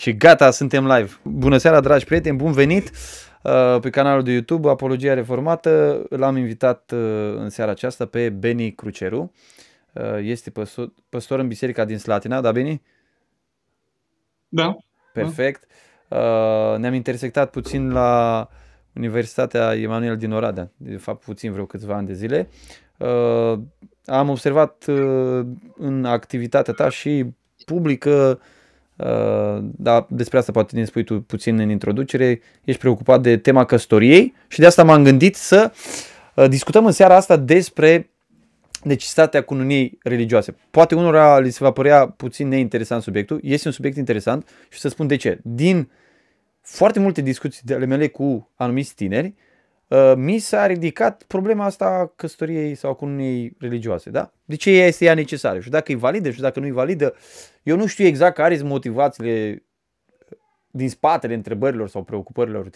Și gata, suntem live. Bună seara, dragi prieteni, bun venit uh, pe canalul de YouTube Apologia Reformată. L-am invitat uh, în seara aceasta pe Beni Cruceru. Uh, este păstor, păstor în biserica din Slatina, da, Beni? Da. Perfect. Uh, ne-am intersectat puțin la Universitatea Emanuel din Oradea, de fapt puțin vreo câțiva ani de zile. Uh, am observat uh, în activitatea ta și publică Uh, dar despre asta poate ne spui tu puțin în introducere, ești preocupat de tema căsătoriei și de asta m-am gândit să uh, discutăm în seara asta despre necesitatea cununiei religioase. Poate unora li se va părea puțin neinteresant subiectul, este un subiect interesant și să spun de ce. Din foarte multe discuții ale mele cu anumiți tineri, Uh, mi s-a ridicat problema asta a căsătoriei sau a cununiei religioase. Da? De ce este ea necesară? Și dacă e validă și dacă nu e validă, eu nu știu exact care sunt motivațiile din spatele întrebărilor sau preocupărilor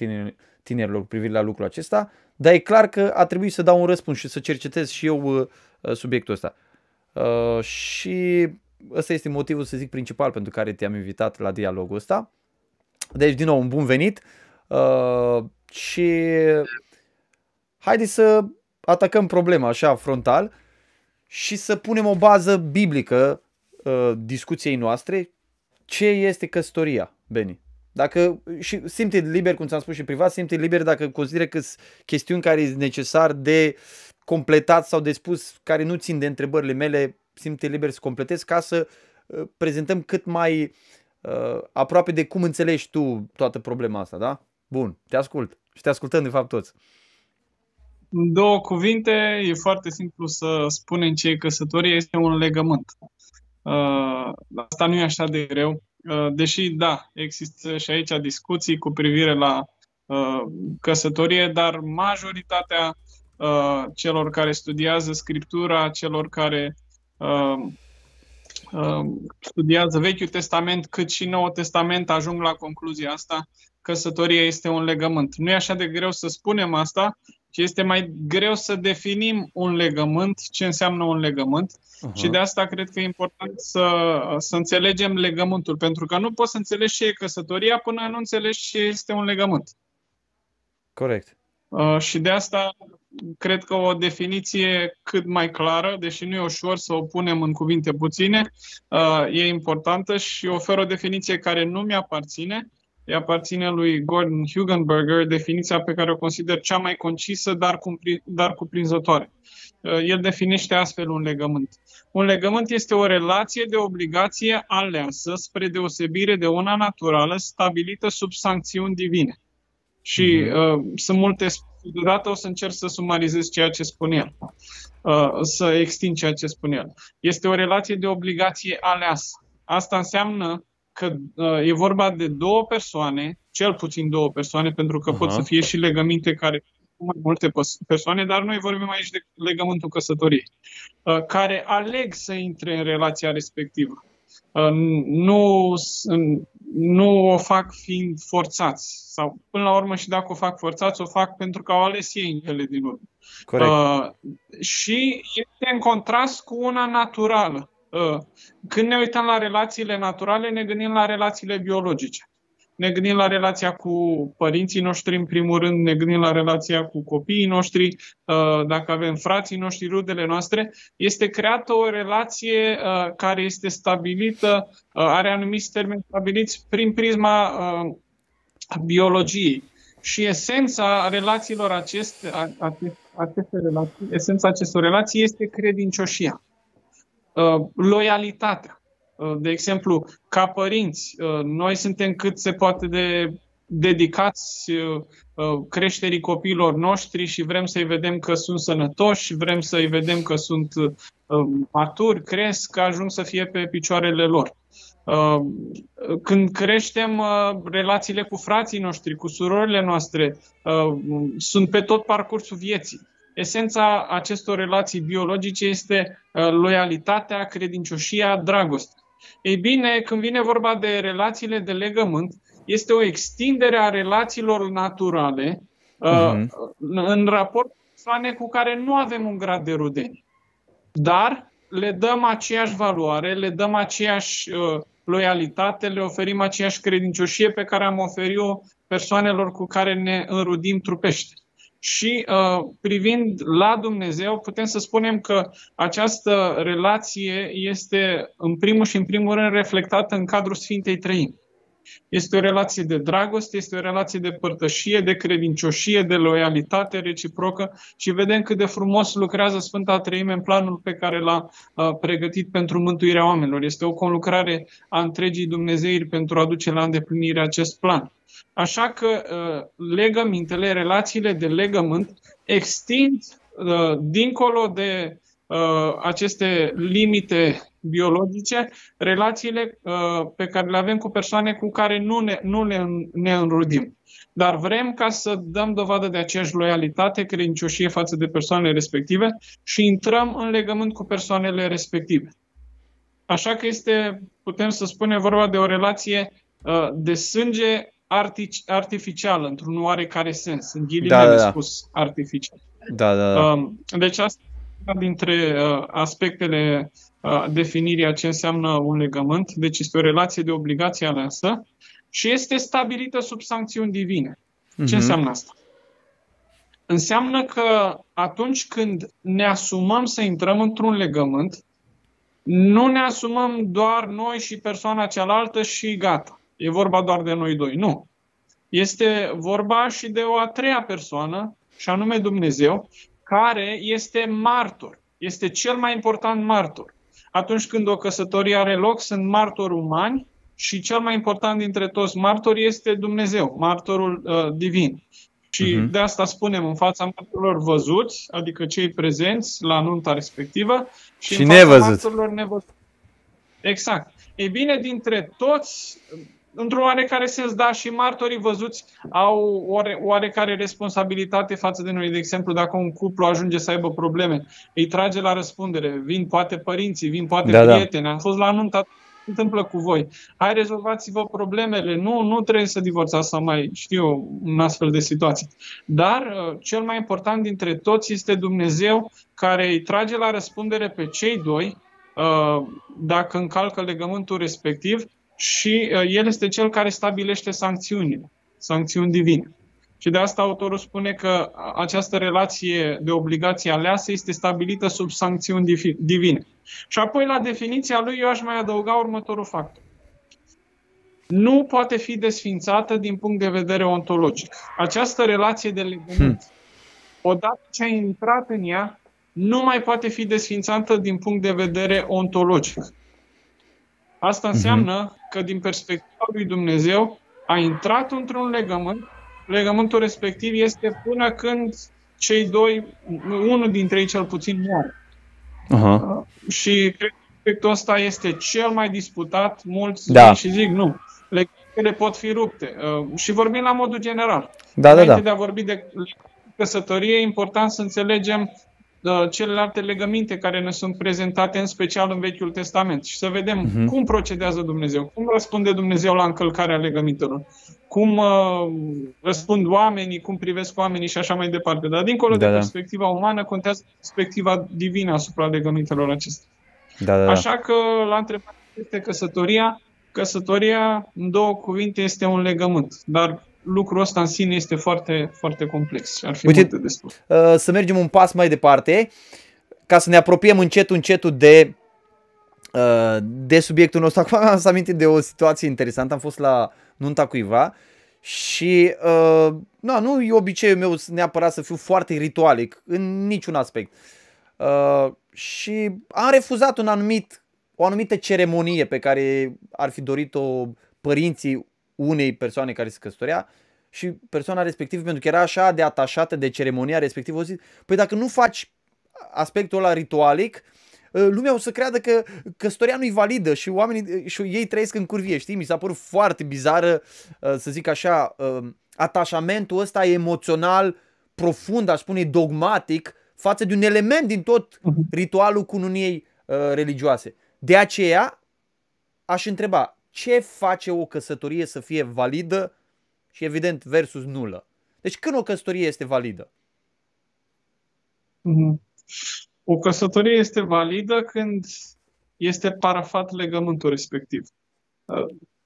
tinerilor cu privire la lucrul acesta, dar e clar că a trebuit să dau un răspuns și să cercetez și eu uh, subiectul ăsta. Uh, și ăsta este motivul, să zic, principal pentru care te-am invitat la dialogul ăsta. Deci, din nou, un bun venit și haideți să atacăm problema așa frontal și să punem o bază biblică uh, discuției noastre. Ce este căsătoria, Beni? Dacă, și simte liber, cum ți-am spus și privat, simte liber dacă consideră că sunt chestiuni care sunt necesar de completat sau de spus, care nu țin de întrebările mele, simte liber să completez ca să uh, prezentăm cât mai uh, aproape de cum înțelegi tu toată problema asta, da? Bun, te ascult și te ascultăm de fapt toți. În două cuvinte, e foarte simplu să spunem ce e căsătorie, este un legământ. Uh, asta nu e așa de greu, uh, deși, da, există și aici discuții cu privire la uh, căsătorie, dar majoritatea uh, celor care studiază Scriptura, celor care uh, uh, studiază Vechiul Testament, cât și Noul Testament, ajung la concluzia asta, căsătoria este un legământ. Nu e așa de greu să spunem asta, ci este mai greu să definim un legământ, ce înseamnă un legământ. Uh-huh. Și de asta cred că e important să, să înțelegem legământul, pentru că nu poți să înțelegi ce e căsătoria până nu înțelegi ce este un legământ. Corect. Uh, și de asta cred că o definiție cât mai clară, deși nu e ușor să o punem în cuvinte puține, uh, e importantă și ofer o definiție care nu mi-aparține, îi aparține lui Gordon Hugenberger, definiția pe care o consider cea mai concisă, dar, cumpri, dar cuprinzătoare. Uh, el definește astfel un legământ. Un legământ este o relație de obligație aleasă spre deosebire de una naturală stabilită sub sancțiuni divine. Și mm-hmm. uh, sunt multe deodată o să încerc să sumarizez ceea ce spune el, uh, să extind ceea ce spune el. Este o relație de obligație aleasă. Asta înseamnă că uh, e vorba de două persoane, cel puțin două persoane, pentru că uh-huh. pot să fie și legăminte care cu mai multe persoane, dar noi vorbim aici de legământul căsătoriei, uh, care aleg să intre în relația respectivă. Uh, nu, nu o fac fiind forțați. Sau, până la urmă, și dacă o fac forțați, o fac pentru că au ales ei în cele din urmă. Corect. Uh, și este în contrast cu una naturală. Uh, când ne uităm la relațiile naturale, ne gândim la relațiile biologice. Ne gândim la relația cu părinții noștri, în primul rând, ne gândim la relația cu copiii noștri, uh, dacă avem frații noștri, rudele noastre. Este creată o relație uh, care este stabilită, are anumiți termeni stabiliți prin prisma biologiei. Și esența relațiilor aceste, aceste, aceste relații, esența acestor relații este credincioșia. Uh, loialitatea. Uh, de exemplu, ca părinți, uh, noi suntem cât se poate de dedicați creșterii copiilor noștri și vrem să-i vedem că sunt sănătoși, vrem să-i vedem că sunt maturi, cresc, că ajung să fie pe picioarele lor. Când creștem, relațiile cu frații noștri, cu surorile noastre, sunt pe tot parcursul vieții esența acestor relații biologice este uh, loialitatea, credincioșia, dragostea. Ei bine, când vine vorba de relațiile de legământ, este o extindere a relațiilor naturale uh-huh. în raport cu persoane cu care nu avem un grad de rudenie. Dar le dăm aceeași valoare, le dăm aceeași uh, loialitate, le oferim aceeași credincioșie pe care am oferit-o persoanelor cu care ne înrudim trupește. Și uh, privind la Dumnezeu, putem să spunem că această relație este în primul și în primul rând reflectată în cadrul Sfintei Trăimi. Este o relație de dragoste, este o relație de părtășie, de credincioșie, de loialitate reciprocă și vedem cât de frumos lucrează Sfânta Treime în planul pe care l-a uh, pregătit pentru mântuirea oamenilor. Este o conlucrare a întregii Dumnezeiri pentru a duce la îndeplinire acest plan. Așa că uh, legămintele, relațiile de legământ extind uh, dincolo de uh, aceste limite biologice, relațiile uh, pe care le avem cu persoane cu care nu ne, nu ne, ne înrudim. Dar vrem ca să dăm dovadă de aceeași loialitate, credincioșie față de persoanele respective și intrăm în legământ cu persoanele respective. Așa că este, putem să spunem, vorba de o relație uh, de sânge artic- artificială, într-un oarecare sens, în ghilimele da, da, da. spus artificial. Da, da, da. Uh, deci asta dintre uh, aspectele uh, definirii a ce înseamnă un legământ. Deci este o relație de obligație aleasă și este stabilită sub sancțiuni divine. Ce uh-huh. înseamnă asta? Înseamnă că atunci când ne asumăm să intrăm într-un legământ, nu ne asumăm doar noi și persoana cealaltă și gata. E vorba doar de noi doi. Nu. Este vorba și de o a treia persoană, și anume Dumnezeu, care este martor. Este cel mai important martor. Atunci când o căsătorie are loc, sunt martori umani și cel mai important dintre toți martori este Dumnezeu, martorul uh, divin. Și uh-huh. de asta spunem în fața martorilor văzuți, adică cei prezenți la nunta respectivă, și, și în fața martorilor nevăzuți. Exact. Ei bine, dintre toți, într-un oarecare sens, da, și martorii văzuți au oare, oarecare responsabilitate față de noi. De exemplu, dacă un cuplu ajunge să aibă probleme, îi trage la răspundere, vin poate părinții, vin poate da, da. prieteni, da. am fost la nuntă, se întâmplă cu voi. Hai, rezolvați-vă problemele. Nu, nu trebuie să divorțați sau mai știu în astfel de situații. Dar uh, cel mai important dintre toți este Dumnezeu care îi trage la răspundere pe cei doi uh, dacă încalcă legământul respectiv și uh, el este cel care stabilește sancțiunile, sancțiuni divine. Și de asta autorul spune că această relație de obligație aleasă este stabilită sub sancțiuni divine. Și apoi la definiția lui eu aș mai adăuga următorul factor. Nu poate fi desfințată din punct de vedere ontologic. Această relație de legământ, hmm. odată ce ai intrat în ea, nu mai poate fi desfințată din punct de vedere ontologic. Asta mhm. înseamnă uh-huh. Că din perspectiva lui Dumnezeu a intrat într-un legământ, legământul respectiv este până când cei doi, unul dintre ei cel puțin moare. Uh-huh. Și cred că aspectul ăsta este cel mai disputat, mulți da. și zic nu. Legământele pot fi rupte. Uh, și vorbim la modul general. Da, da, da. de a vorbi de căsătorie, e important să înțelegem Uh, celelalte legăminte care ne sunt prezentate în special în Vechiul Testament și să vedem uh-huh. cum procedează Dumnezeu, cum răspunde Dumnezeu la încălcarea legămintelor, cum uh, răspund oamenii, cum privesc oamenii și așa mai departe. Dar dincolo da, de da. perspectiva umană, contează perspectiva divină asupra legămintelor acestea. Da, da, da. Așa că la întrebare este căsătoria. Căsătoria, în două cuvinte, este un legământ, dar lucrul ăsta în sine este foarte, foarte complex și ar fi Uite, multe de spus. Uh, să mergem un pas mai departe ca să ne apropiem încetul, încetul de, uh, de subiectul nostru. Acum am să amintit de o situație interesantă. Am fost la nunta cuiva și uh, nu, nu e obiceiul meu neapărat să fiu foarte ritualic în niciun aspect. Uh, și am refuzat un anumit, o anumită ceremonie pe care ar fi dorit-o părinții unei persoane care se căsătorea și persoana respectivă, pentru că era așa de atașată de ceremonia respectivă, o zis, păi dacă nu faci aspectul ăla ritualic, ă, lumea o să creadă că căsătoria nu-i validă și oamenii și ei trăiesc în curvie, știi? Mi s-a părut foarte bizară, ă, să zic așa, ă, atașamentul ăsta emoțional, profund, aș spune dogmatic, față de un element din tot mhm. ritualul cununiei religioase. De aceea aș întreba, ce face o căsătorie să fie validă și evident versus nulă. Deci când o căsătorie este validă? Mhm. O căsătorie este validă când este parafat legământul respectiv.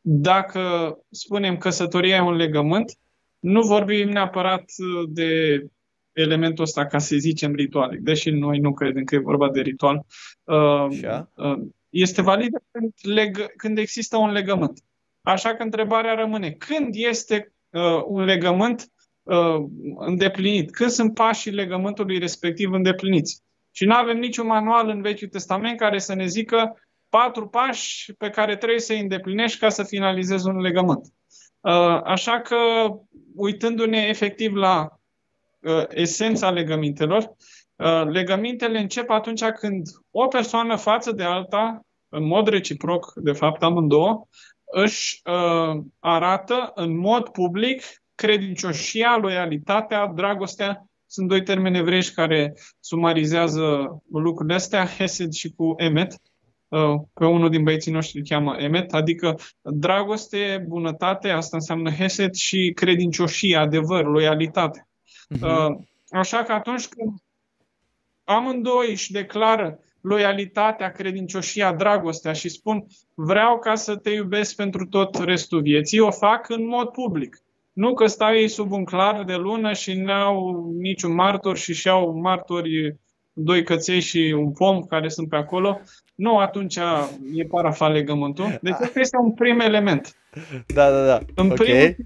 dacă spunem căsătoria e un legământ, nu vorbim neapărat de elementul ăsta, ca să zicem, ritualic, deși noi nu credem că e vorba de ritual. Așa. Este valid când, leg- când există un legământ. Așa că întrebarea rămâne, când este uh, un legământ uh, îndeplinit? Când sunt pașii legământului respectiv îndepliniți? Și nu avem niciun manual în Vechiul Testament care să ne zică patru pași pe care trebuie să-i îndeplinești ca să finalizezi un legământ. Uh, așa că, uitându-ne efectiv la uh, esența legămintelor, uh, legămintele încep atunci când o persoană față de alta, în mod reciproc, de fapt amândouă, își arată în mod public credincioșia, loialitatea, dragostea. Sunt doi termeni evrești care sumarizează lucrurile astea, Hesed și cu Emet. Uh, pe unul din băieții noștri îl cheamă Emet, adică dragoste, bunătate, asta înseamnă Hesed și credincioșie, adevăr, loialitate. Uh-huh. Așa că atunci când amândoi își declară loialitatea, credincioșia, dragostea și spun vreau ca să te iubesc pentru tot restul vieții, o fac în mod public. Nu că stau ei sub un clar de lună și n-au niciun martor și și-au martori doi căței și un pom care sunt pe acolo, nu atunci e parafat legământul. Deci asta este un prim element. Da, da, da. În okay. primul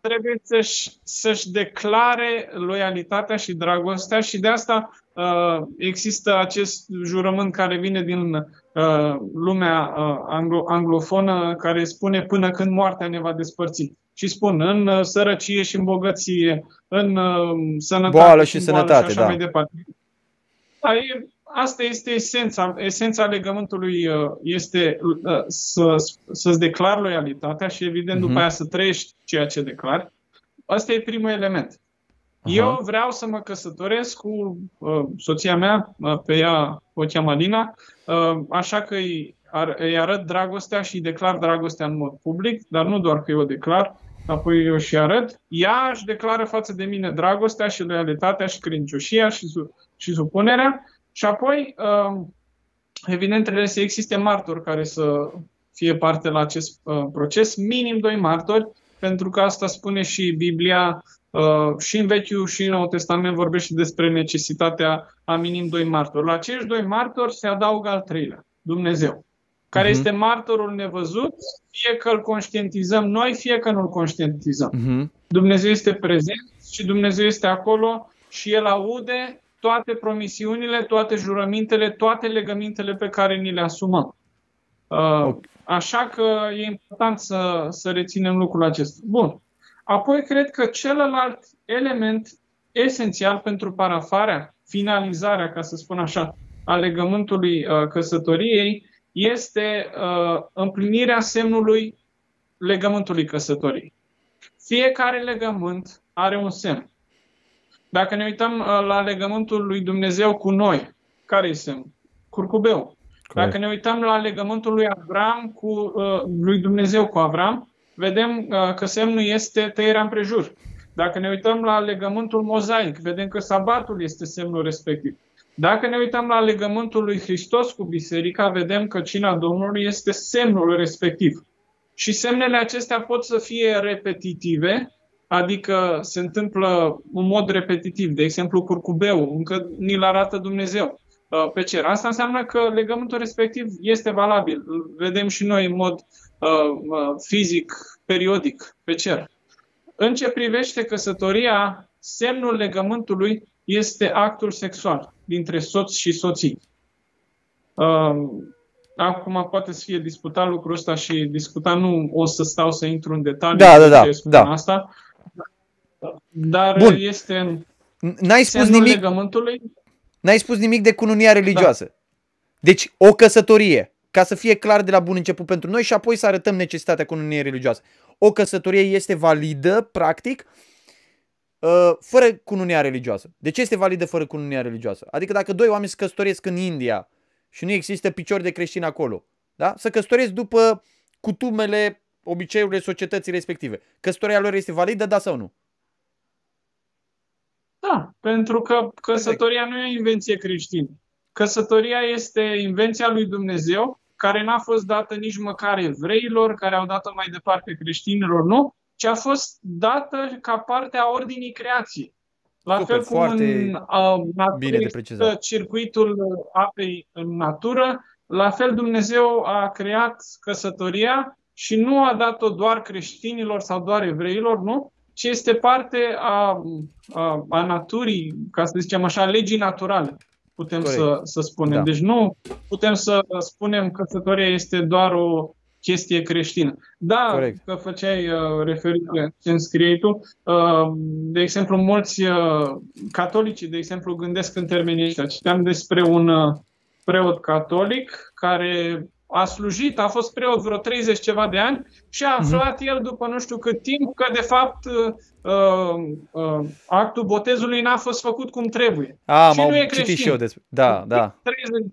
trebuie să-și, să-și declare loialitatea și dragostea și de asta uh, există acest jurământ care vine din uh, lumea uh, anglo- anglofonă care spune până când moartea ne va despărți. Și spun în uh, sărăcie și în bogăție, în uh, sănătate boală și, și sănătate, și așa da. mai departe. Da, e, asta este esența. Esența legământului uh, este uh, să, să-ți declari loialitatea și, evident, uh-huh. după aia să trăiești ceea ce declari. Asta e primul element. Uh-huh. Eu vreau să mă căsătoresc cu uh, soția mea, uh, pe ea o cheamă Alina, uh, așa că îi, ar, îi arăt dragostea și îi declar dragostea în mod public, dar nu doar că eu o declar, apoi eu și arăt. Ea își declară față de mine dragostea și loialitatea și credincioșia și, su- și supunerea și apoi, um, evident, trebuie să existe martori care să fie parte la acest uh, proces, minim doi martori, pentru că asta spune și Biblia, uh, și în Vechiul și în Noul Testament vorbește despre necesitatea a minim doi martori. La acești doi martori se adaugă al treilea, Dumnezeu, care uh-huh. este martorul nevăzut, fie că îl conștientizăm noi, fie că nu îl conștientizăm. Uh-huh. Dumnezeu este prezent și Dumnezeu este acolo și El aude toate promisiunile, toate jurămintele, toate legămintele pe care ni le asumăm. Uh, așa că e important să, să reținem lucrul acesta. Bun. Apoi cred că celălalt element esențial pentru parafarea, finalizarea, ca să spun așa, a legământului uh, căsătoriei este uh, împlinirea semnului legământului căsătoriei. Fiecare legământ are un semn. Dacă ne uităm uh, la legământul lui Dumnezeu cu noi, care este curcubeu? Dacă ne uităm la legământul lui Avram cu uh, lui Dumnezeu cu Avram, vedem uh, că semnul este tăierea împrejur. Dacă ne uităm la legământul mozaic, vedem că sabatul este semnul respectiv. Dacă ne uităm la legământul lui Hristos cu biserica, vedem că cina Domnului este semnul respectiv. Și semnele acestea pot să fie repetitive, adică se întâmplă în mod repetitiv. De exemplu, curcubeu, încă ni-l arată Dumnezeu uh, pe cer. Asta înseamnă că legământul respectiv este valabil. Îl vedem și noi în mod uh, uh, fizic, periodic, pe cer. În ce privește căsătoria, semnul legământului este actul sexual dintre soț și soții. Uh, acum poate să fie disputat lucrul ăsta și discutat, nu o să stau să intru în detalii. Da, da, da. da. Asta, dar Bun. este N-ai spus nimic. legământului. N-ai spus nimic de cununia religioasă. Da. Deci o căsătorie, ca să fie clar de la bun început pentru noi și apoi să arătăm necesitatea cununiei religioase. O căsătorie este validă, practic, uh, fără cununia religioasă. De ce este validă fără cununia religioasă? Adică dacă doi oameni se căsătoresc în India și nu există picior de creștin acolo, da? să căsătoresc după cutumele, obiceiurile societății respective. Căsătoria lor este validă, da sau nu? Da, pentru că căsătoria nu e o invenție creștină. Căsătoria este invenția lui Dumnezeu care n-a fost dată nici măcar evreilor, care au dat-o mai departe creștinilor, nu, ci a fost dată ca parte a ordinii creației. La Super, fel cum foarte în uh, bine de precizat. circuitul apei în natură, la fel Dumnezeu a creat căsătoria și nu a dat-o doar creștinilor sau doar evreilor, nu? Ci este parte a, a, a naturii, ca să zicem așa, legii naturale, putem să, să spunem. Da. Deci nu putem să spunem că căsătoria este doar o chestie creștină. Da, Corect. că făceai uh, referire ce înscriei tu. Uh, de exemplu, mulți uh, catolici, de exemplu, gândesc în termenii ăștia. Citeam despre un uh, preot catolic care a slujit, a fost preot vreo 30 ceva de ani și a aflat el după nu știu cât timp că de fapt uh, uh, actul botezului n-a fost făcut cum trebuie. A, Și m-au nu e citit creștin. și eu despre... Da, da. 30.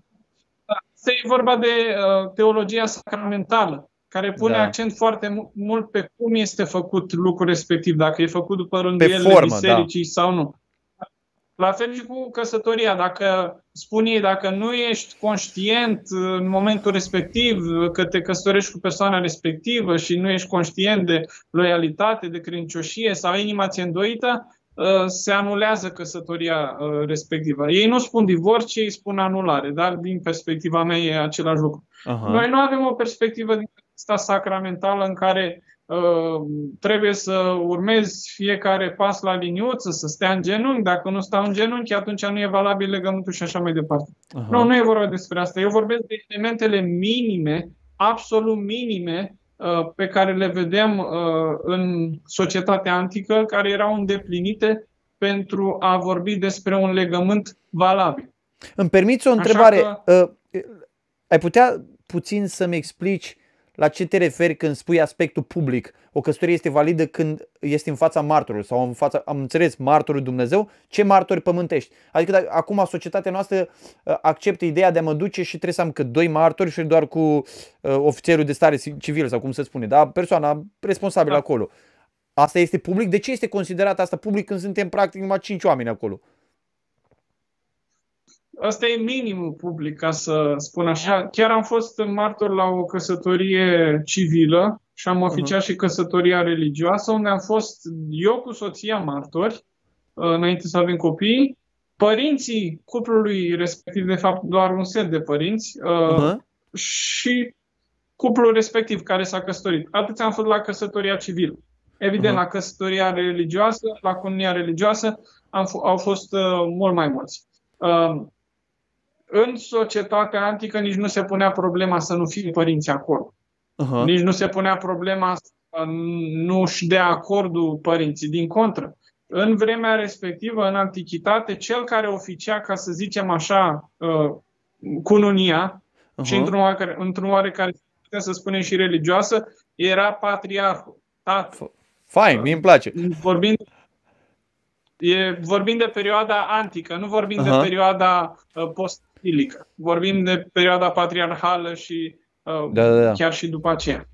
Da. Asta e vorba de uh, teologia sacramentală, care pune Da. accent foarte mu- mult pe cum este făcut lucrul respectiv, dacă e făcut după rânduielile formă, da. bisericii sau nu. La fel și cu căsătoria. Dacă spun ei, dacă nu ești conștient uh, în momentul respectiv uh, că te căsătorești cu persoana respectivă și nu ești conștient de loialitate, de credincioșie sau inima ți îndoită, uh, se anulează căsătoria uh, respectivă. Ei nu spun divorț, ei spun anulare, dar din perspectiva mea e același lucru. Aha. Noi nu avem o perspectivă din asta sacramentală în care uh, trebuie să urmezi fiecare pas la liniuță, să stea în genunchi. Dacă nu stau în genunchi, atunci nu e valabil legământul și așa mai departe. Aha. Nu, nu e vorba despre asta. Eu vorbesc de elementele minime, absolut minime, uh, pe care le vedem uh, în societatea antică, care erau îndeplinite pentru a vorbi despre un legământ valabil. Îmi permiți o Așa întrebare? că- Uh, ai putea puțin să-mi explici la ce te referi când spui aspectul public? O căsătorie este validă când este în fața martorului sau în fața, am înțeles, martorul Dumnezeu, ce martori pământești? Adică dacă acum societatea noastră uh, acceptă ideea de a mă duce și trebuie să am cât doi martori și doar cu uh, ofițerul de stare civil sau cum se spune, da? persoana responsabilă Da. acolo. Asta este public? De ce este considerat asta public când suntem practic numai cinci oameni acolo? Asta e minimul public, ca să spun așa. Chiar am fost martor la o căsătorie civilă și am oficiat și căsătoria religioasă, unde am fost eu cu soția martori, uh, înainte să avem copii, părinții cuplului respectiv, de fapt doar un set de părinți, uh, Uh-huh. și cuplul respectiv care s-a căsătorit. Atât am fost la căsătoria civilă. Evident, Mhm. la căsătoria religioasă, la cununia religioasă, am f- au fost uh, mult mai mulți. Uh, în societatea antică nici nu se punea problema să nu fie părinți acolo. Uh-huh. Nici nu se punea problema să nu-și dea acordul părinții. Din contră, în vremea respectivă, în antichitate, cel care oficia, ca să zicem așa, uh, cununia, uh-huh. și Uh-huh. într-un oarecare, într-un oarecare putem să spunem și religioasă, era patriarhul, tatăl. Fain, mie îmi place. Vorbind, e, vorbim de perioada antică, nu vorbim Aha. de perioada uh, post-stilică. Vorbim de perioada patriarhală și uh, Da, da, da. chiar și după aceea.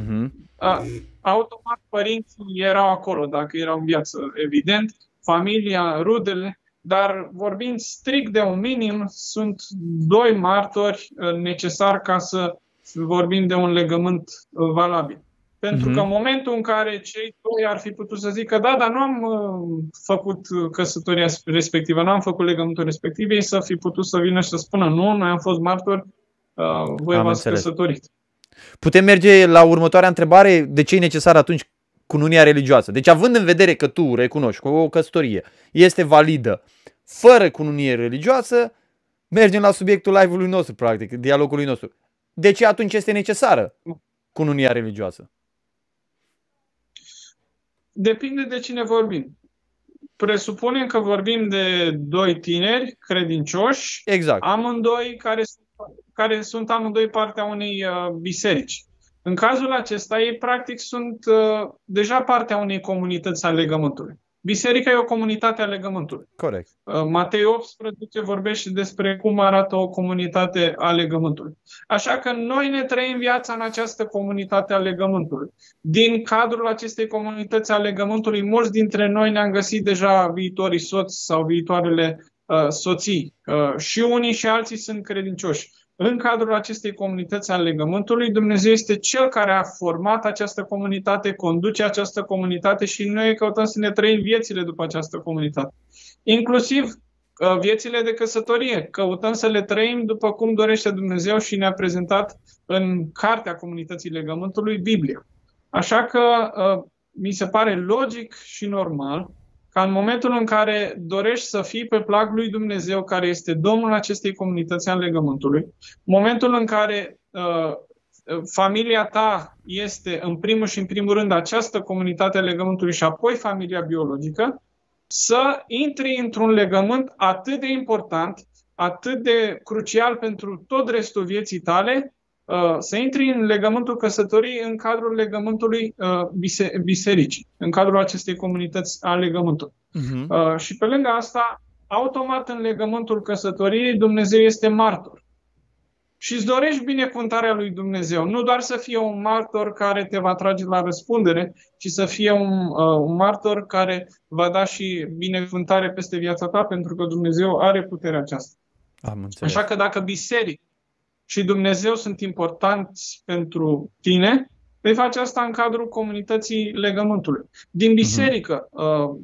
Uh-huh. A, automat părinții erau acolo, dacă erau în viață, evident, familia, rudele, dar vorbind strict de un minim, sunt doi martori uh, necesari ca să vorbim de un legământ uh, valabil. Pentru Mhm. că în momentul în care cei doi ar fi putut să zică, da, dar nu am uh, făcut uh, căsătoria respectivă, nu am făcut legământul respectiv, ei să fi putut să vină și să spună, nu, noi am fost martori, uh, voi Am v-ați înțeles. căsătorit. Putem merge la următoarea întrebare. De ce e necesar atunci cununia religioasă? Deci având în vedere că tu recunoști că o căsătorie este validă fără cununie religioasă, mergem la subiectul live-ului nostru, practic, dialogului nostru. De ce atunci este necesară cununia religioasă? Depinde de cine vorbim. Presupunem că vorbim de doi tineri credincioși, Exact. amândoi care, sunt- care sunt amândoi partea unei uh, biserici. În cazul acesta, ei practic sunt uh, deja partea unei comunități a legământului. Biserica e o comunitate a legământului. Corect. Uh, Matei 18 vorbește despre cum arată o comunitate a legământului. Așa că noi ne trăim viața în această comunitate a legământului. Din cadrul acestei comunități a legământului, mulți dintre noi ne-am găsit deja viitorii soți sau viitoarele uh, soții. Uh, și unii și alții sunt credincioși. În cadrul acestei comunități al legământului, Dumnezeu este Cel care a format această comunitate, conduce această comunitate și noi căutăm să ne trăim viețile după această comunitate. Inclusiv uh, viețile de căsătorie. Căutăm să le trăim după cum dorește Dumnezeu și ne-a prezentat în Cartea Comunității Legământului, Biblia. Așa că uh, mi se pare logic și normal ca în momentul în care dorești să fii pe plac lui Dumnezeu, care este Domnul acestei comunități al legământului, momentul în care uh, familia ta este în primul și în primul rând această comunitate a legământului și apoi familia biologică, să intri într-un legământ atât de important, atât de crucial pentru tot restul vieții tale, Uh, să intri în legământul căsătoriei în cadrul legământului uh, bisericii, în cadrul acestei comunități a legământului. Uh-huh. Și pe lângă asta, automat în legământul căsătoriei, Dumnezeu este martor. Și îți dorești binecuvântarea lui Dumnezeu. Nu doar să fie un martor care te va trage la răspundere, ci să fie un, uh, un martor care va da și binecuvântare peste viața ta, pentru că Dumnezeu are puterea aceasta. Am Așa că dacă biserica și Dumnezeu sunt importanți pentru tine, vei face asta în cadrul comunității legământului. Din biserică uh,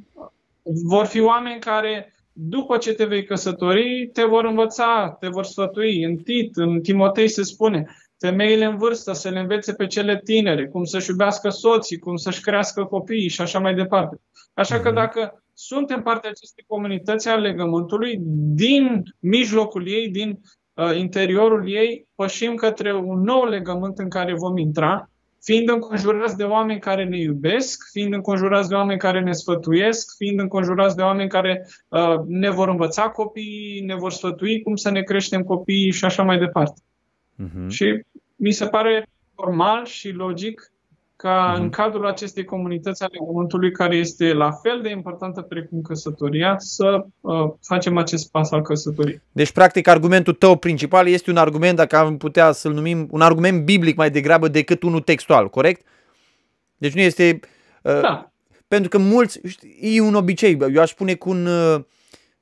vor fi oameni care, după ce te vei căsători, te vor învăța, te vor sfătui. În Tit, în Timotei se spune, femeile în vârstă să le învețe pe cele tinere, cum să-și iubească soții, cum să-și crească copiii și așa mai departe. Așa că mhm. dacă suntem partea acestei comunități a legământului, din mijlocul ei, din Uh, interiorul ei, pășim către un nou legământ în care vom intra, fiind înconjurați de oameni care ne iubesc, fiind înconjurați de oameni care ne sfătuiesc, fiind înconjurați de oameni care uh, ne vor învăța copiii, ne vor sfătui cum să ne creștem copiii și așa mai departe. Uh-huh. Și mi se pare normal și logic ca mm-hmm. în cadrul acestei comunități ale legământului, care este la fel de importantă precum căsătoria, să uh, facem acest pas al căsătoriei. Deci, practic, argumentul tău principal este un argument, dacă am putea să-l numim, un argument biblic mai degrabă decât unul textual, corect? Deci nu este... Uh, da. Pentru că mulți, știi, e un obicei, eu aș spune cu un, uh,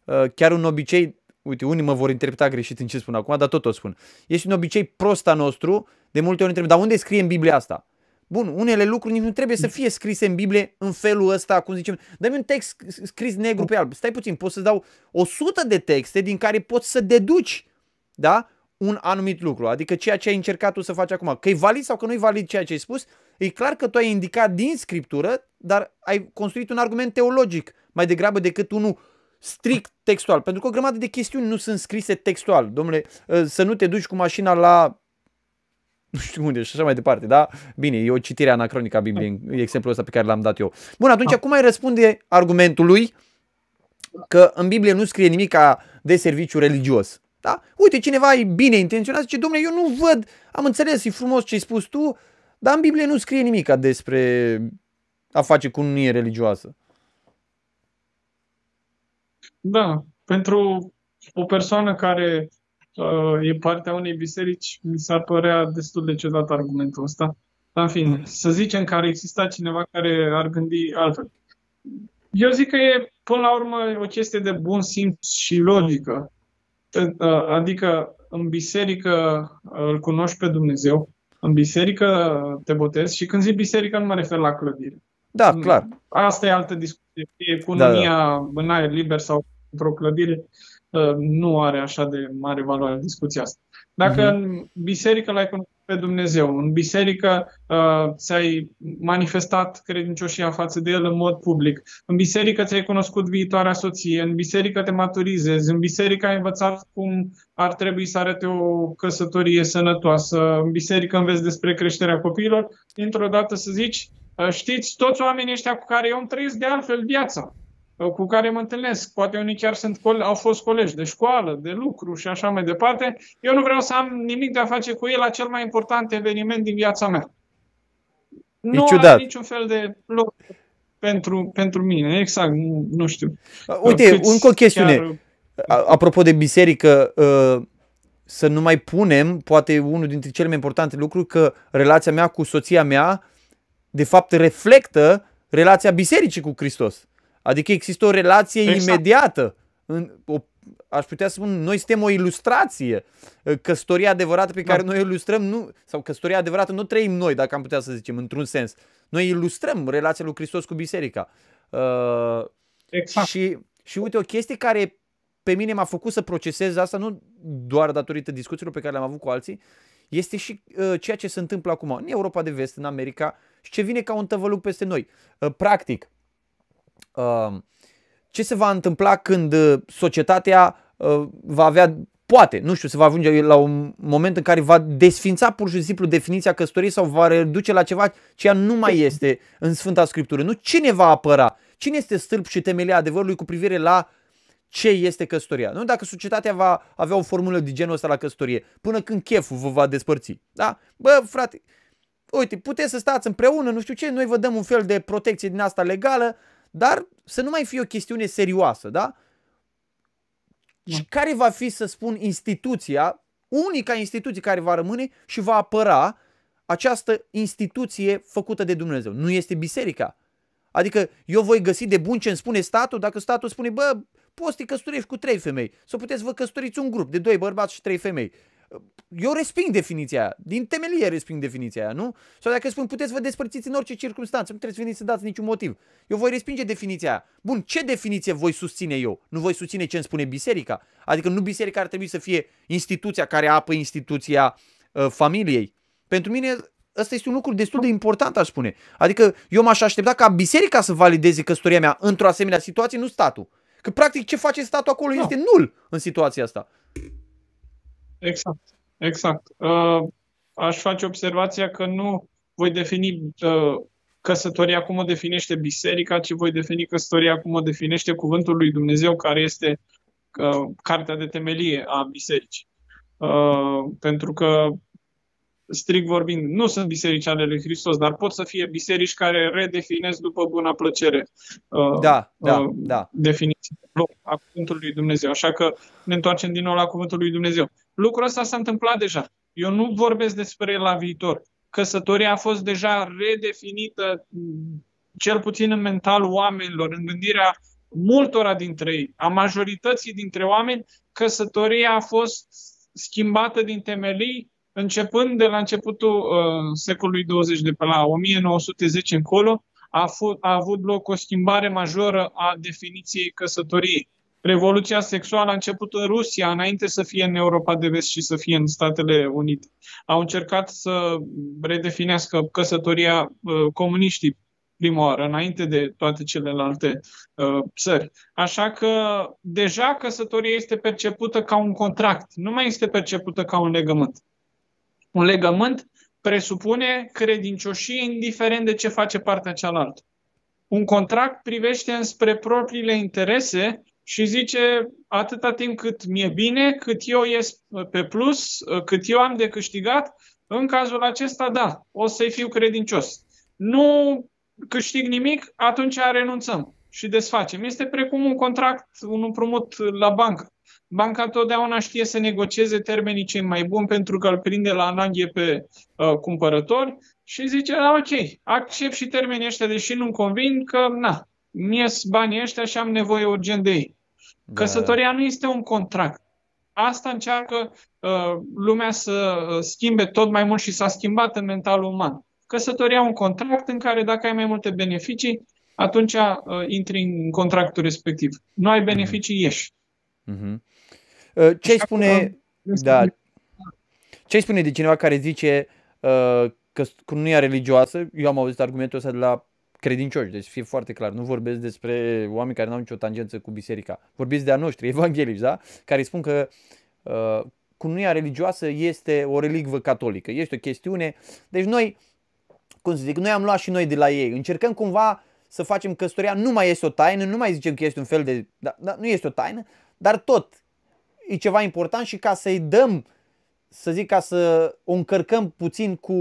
uh, chiar un obicei, uite, unii mă vor interpreta greșit în ce spun acum, dar tot o spun. Este un obicei prost a nostru, de multe ori întreb, dar unde scrie în Biblia asta? Bun, unele lucruri nici nu trebuie să fie scrise în Biblie în felul ăsta, cum zicem. Dă-mi un text scris negru pe alb. Stai puțin, poți să dau 100 de texte din care poți să deduci, da? un anumit lucru, adică ceea ce ai încercat tu să faci acum, că e valid sau că nu e valid ceea ce ai spus, e clar că tu ai indicat din scriptură, dar ai construit un argument teologic mai degrabă decât unul strict textual, pentru că o grămadă de chestiuni nu sunt scrise textual. Domnule, să nu te duci cu mașina la nu știu unde și așa mai departe, da? Bine, e o citire anacronică a Bibliei, exemplul ăsta pe care l-am dat eu. Bun, atunci, cum ai răspunde argumentului că în Biblie nu scrie nimic de serviciu religios? Da? Uite, cineva e bine intenționat, zice, domnule, eu nu văd, am înțeles, e frumos ce ai spus tu, dar în Biblie nu scrie nimic despre a face cununie religioasă. Da, pentru o persoană care uh, e partea unei biserici, mi s-ar părea destul de ciudat argumentul ăsta. Dar, în fine, mm. să zicem că ar exista cineva care ar gândi altfel. Eu zic că e, până la urmă, o chestie de bun simț și logică. Uh, adică, în biserică îl cunoști pe Dumnezeu, în biserică te botezi și când zic biserică nu mă refer la clădire. Da, clar. Asta e altă discuție. E economia da, da. în aer liber sau într-o clădire. Uh, nu are așa de mare valoare discuția asta. Dacă uh-huh. în biserică l-ai cunoscut pe Dumnezeu, în biserică uh, ți-ai manifestat credincioșia față de El în mod public, în biserică ți-ai cunoscut viitoarea soție, în biserică te maturizezi, în biserică ai învățat cum ar trebui să arate o căsătorie sănătoasă, în biserică înveți despre creșterea copiilor, dintr-o dată să zici, uh, știți, toți oamenii ăștia cu care eu îmi trăiesc de altfel viața cu care mă întâlnesc. Poate unii chiar sunt, au fost colegi de școală, de lucru și așa mai departe. Eu nu vreau să am nimic de a face cu el la cel mai important eveniment din viața mea. Nu are niciun fel de loc pentru, pentru mine, exact, nu, nu știu. Uite, Câți încă o chestiune. Chiar... Apropo de biserică, uh, să nu mai punem, poate unul dintre cele mai importante lucruri, că relația mea cu soția mea, de fapt, reflectă relația bisericii cu Hristos. Adică există o relație exact. imediată, în, o aș putea să spun, noi suntem o ilustrație. Căsătoria adevărată pe care da. noi o ilustrăm, nu, sau căsătoria adevărată nu trăim noi, dacă am putea să zicem, într-un sens. Noi ilustrăm relația lui Hristos cu biserica. Uh, exact. Și, și uite, o chestie care pe mine m-a făcut să procesez asta, nu doar datorită discuțiilor pe care le-am avut cu alții, este și uh, ceea ce se întâmplă acum în Europa de Vest, în America și ce vine ca un tăvăluc peste noi. Uh, practic, uh, ce se va întâmpla când uh, societatea uh, va avea poate, nu știu, se va ajunge la un moment în care va desfința pur și simplu definiția căsătoriei sau va reduce la ceva ce nu mai este în Sfânta Scriptură. Nu cine va apăra? Cine este stâlp și temelia adevărului cu privire la ce este căsătoria? Nu dacă societatea va avea o formulă de genul ăsta la căsătorie, până când cheful vă va despărți. Da? Bă, frate, uite, puteți să stați împreună, nu știu ce, noi vă dăm un fel de protecție din asta legală, dar să nu mai fie o chestiune serioasă, da? Da. Și care va fi, să spun, instituția, unica instituție care va rămâne și va apăra această instituție făcută de Dumnezeu. Nu este biserica. Adică eu voi găsi de bun ce îmi spune statul dacă statul spune, bă, poți să te căsătorești cu trei femei sau puteți vă căsătoriți un grup de doi bărbați și trei femei. Eu resping definiția aia. Din temelie resping definiția aia, nu? Sau dacă spun puteți vă despărțiți în orice circunstanță, nu trebuie să veniți să dați niciun motiv. Eu voi respinge definiția aia. Bun, ce definiție voi susține eu? Nu voi susține ce îmi spune biserica? Adică nu biserica ar trebui să fie instituția care apă instituția uh, familiei. Pentru mine ăsta este un lucru destul de important, aș spune. Adică eu m-aș aștepta ca biserica să valideze căsătoria mea într-o asemenea situație, nu statul. Că practic ce face statul acolo no. este nul în situația asta. Exact, exact. Uh, aș face observația că nu voi defini uh, căsătoria cum o definește biserica, ci voi defini căsătoria cum o definește cuvântul lui Dumnezeu, care este uh, cartea de temelie a bisericii. Uh, pentru că strict vorbind, nu sunt biserici ale lui Hristos, dar pot să fie biserici care redefinesc după buna plăcere uh, da, da, uh, da. definiția a cuvântului lui Dumnezeu. Așa că ne întoarcem din nou la cuvântul lui Dumnezeu. Lucrul ăsta s-a întâmplat deja. Eu nu vorbesc despre el la viitor. Căsătoria a fost deja redefinită, cel puțin în mentalul oamenilor, în gândirea multora dintre ei, a majorității dintre oameni, căsătoria a fost schimbată din temelii începând de la începutul uh, secolului 20, de pe la 1910 încolo, a, f- a avut loc o schimbare majoră a definiției căsătoriei. Revoluția sexuală a început în Rusia, înainte să fie în Europa de Vest și să fie în Statele Unite. Au încercat să redefinească căsătoria uh, comuniștii prima oară, înainte de toate celelalte uh, țări. Așa că deja căsătoria este percepută ca un contract, nu mai este percepută ca un legământ. Un legământ presupune credincioșie indiferent de ce face partea cealaltă. Un contract privește înspre propriile interese și zice atâta timp cât mi-e bine, cât eu ies pe plus, cât eu am de câștigat, în cazul acesta, da, o să-i fiu credincios. Nu câștig nimic, atunci renunțăm și desfacem. Este precum un contract, un împrumut la bancă banca totdeauna știe să negocieze termenii cei mai buni pentru că îl prinde la ananghe pe uh, cumpărători și zice, da, ok, accept și termenii ăștia, deși nu-mi convin că, na, mie banii ăștia și am nevoie urgent de ei. Da. Căsătoria nu este un contract. Asta încearcă uh, lumea să uh, schimbe tot mai mult și s-a schimbat în mentalul uman. Căsătoria e un contract în care dacă ai mai multe beneficii, atunci uh, intri în contractul respectiv. Nu ai beneficii, ieși. Mm-hmm. Uh, ce spune, da, ce spune de cineva care zice uh, că cununia religioasă, eu am auzit argumentul ăsta de la credincioși, deci fie foarte clar, nu vorbesc despre oameni care nu au nicio tangență cu biserica, vorbesc de a noștri, evanghelici, da? care spun că uh, cununia religioasă este o relicvă catolică, este o chestiune, deci noi, cum să zic, noi am luat și noi de la ei, încercăm cumva să facem căsătoria, nu mai este o taină, nu mai zicem că este un fel de, da, da, nu este o taină, dar tot. E ceva important și ca să-i dăm, să zic, ca să o încărcăm puțin cu,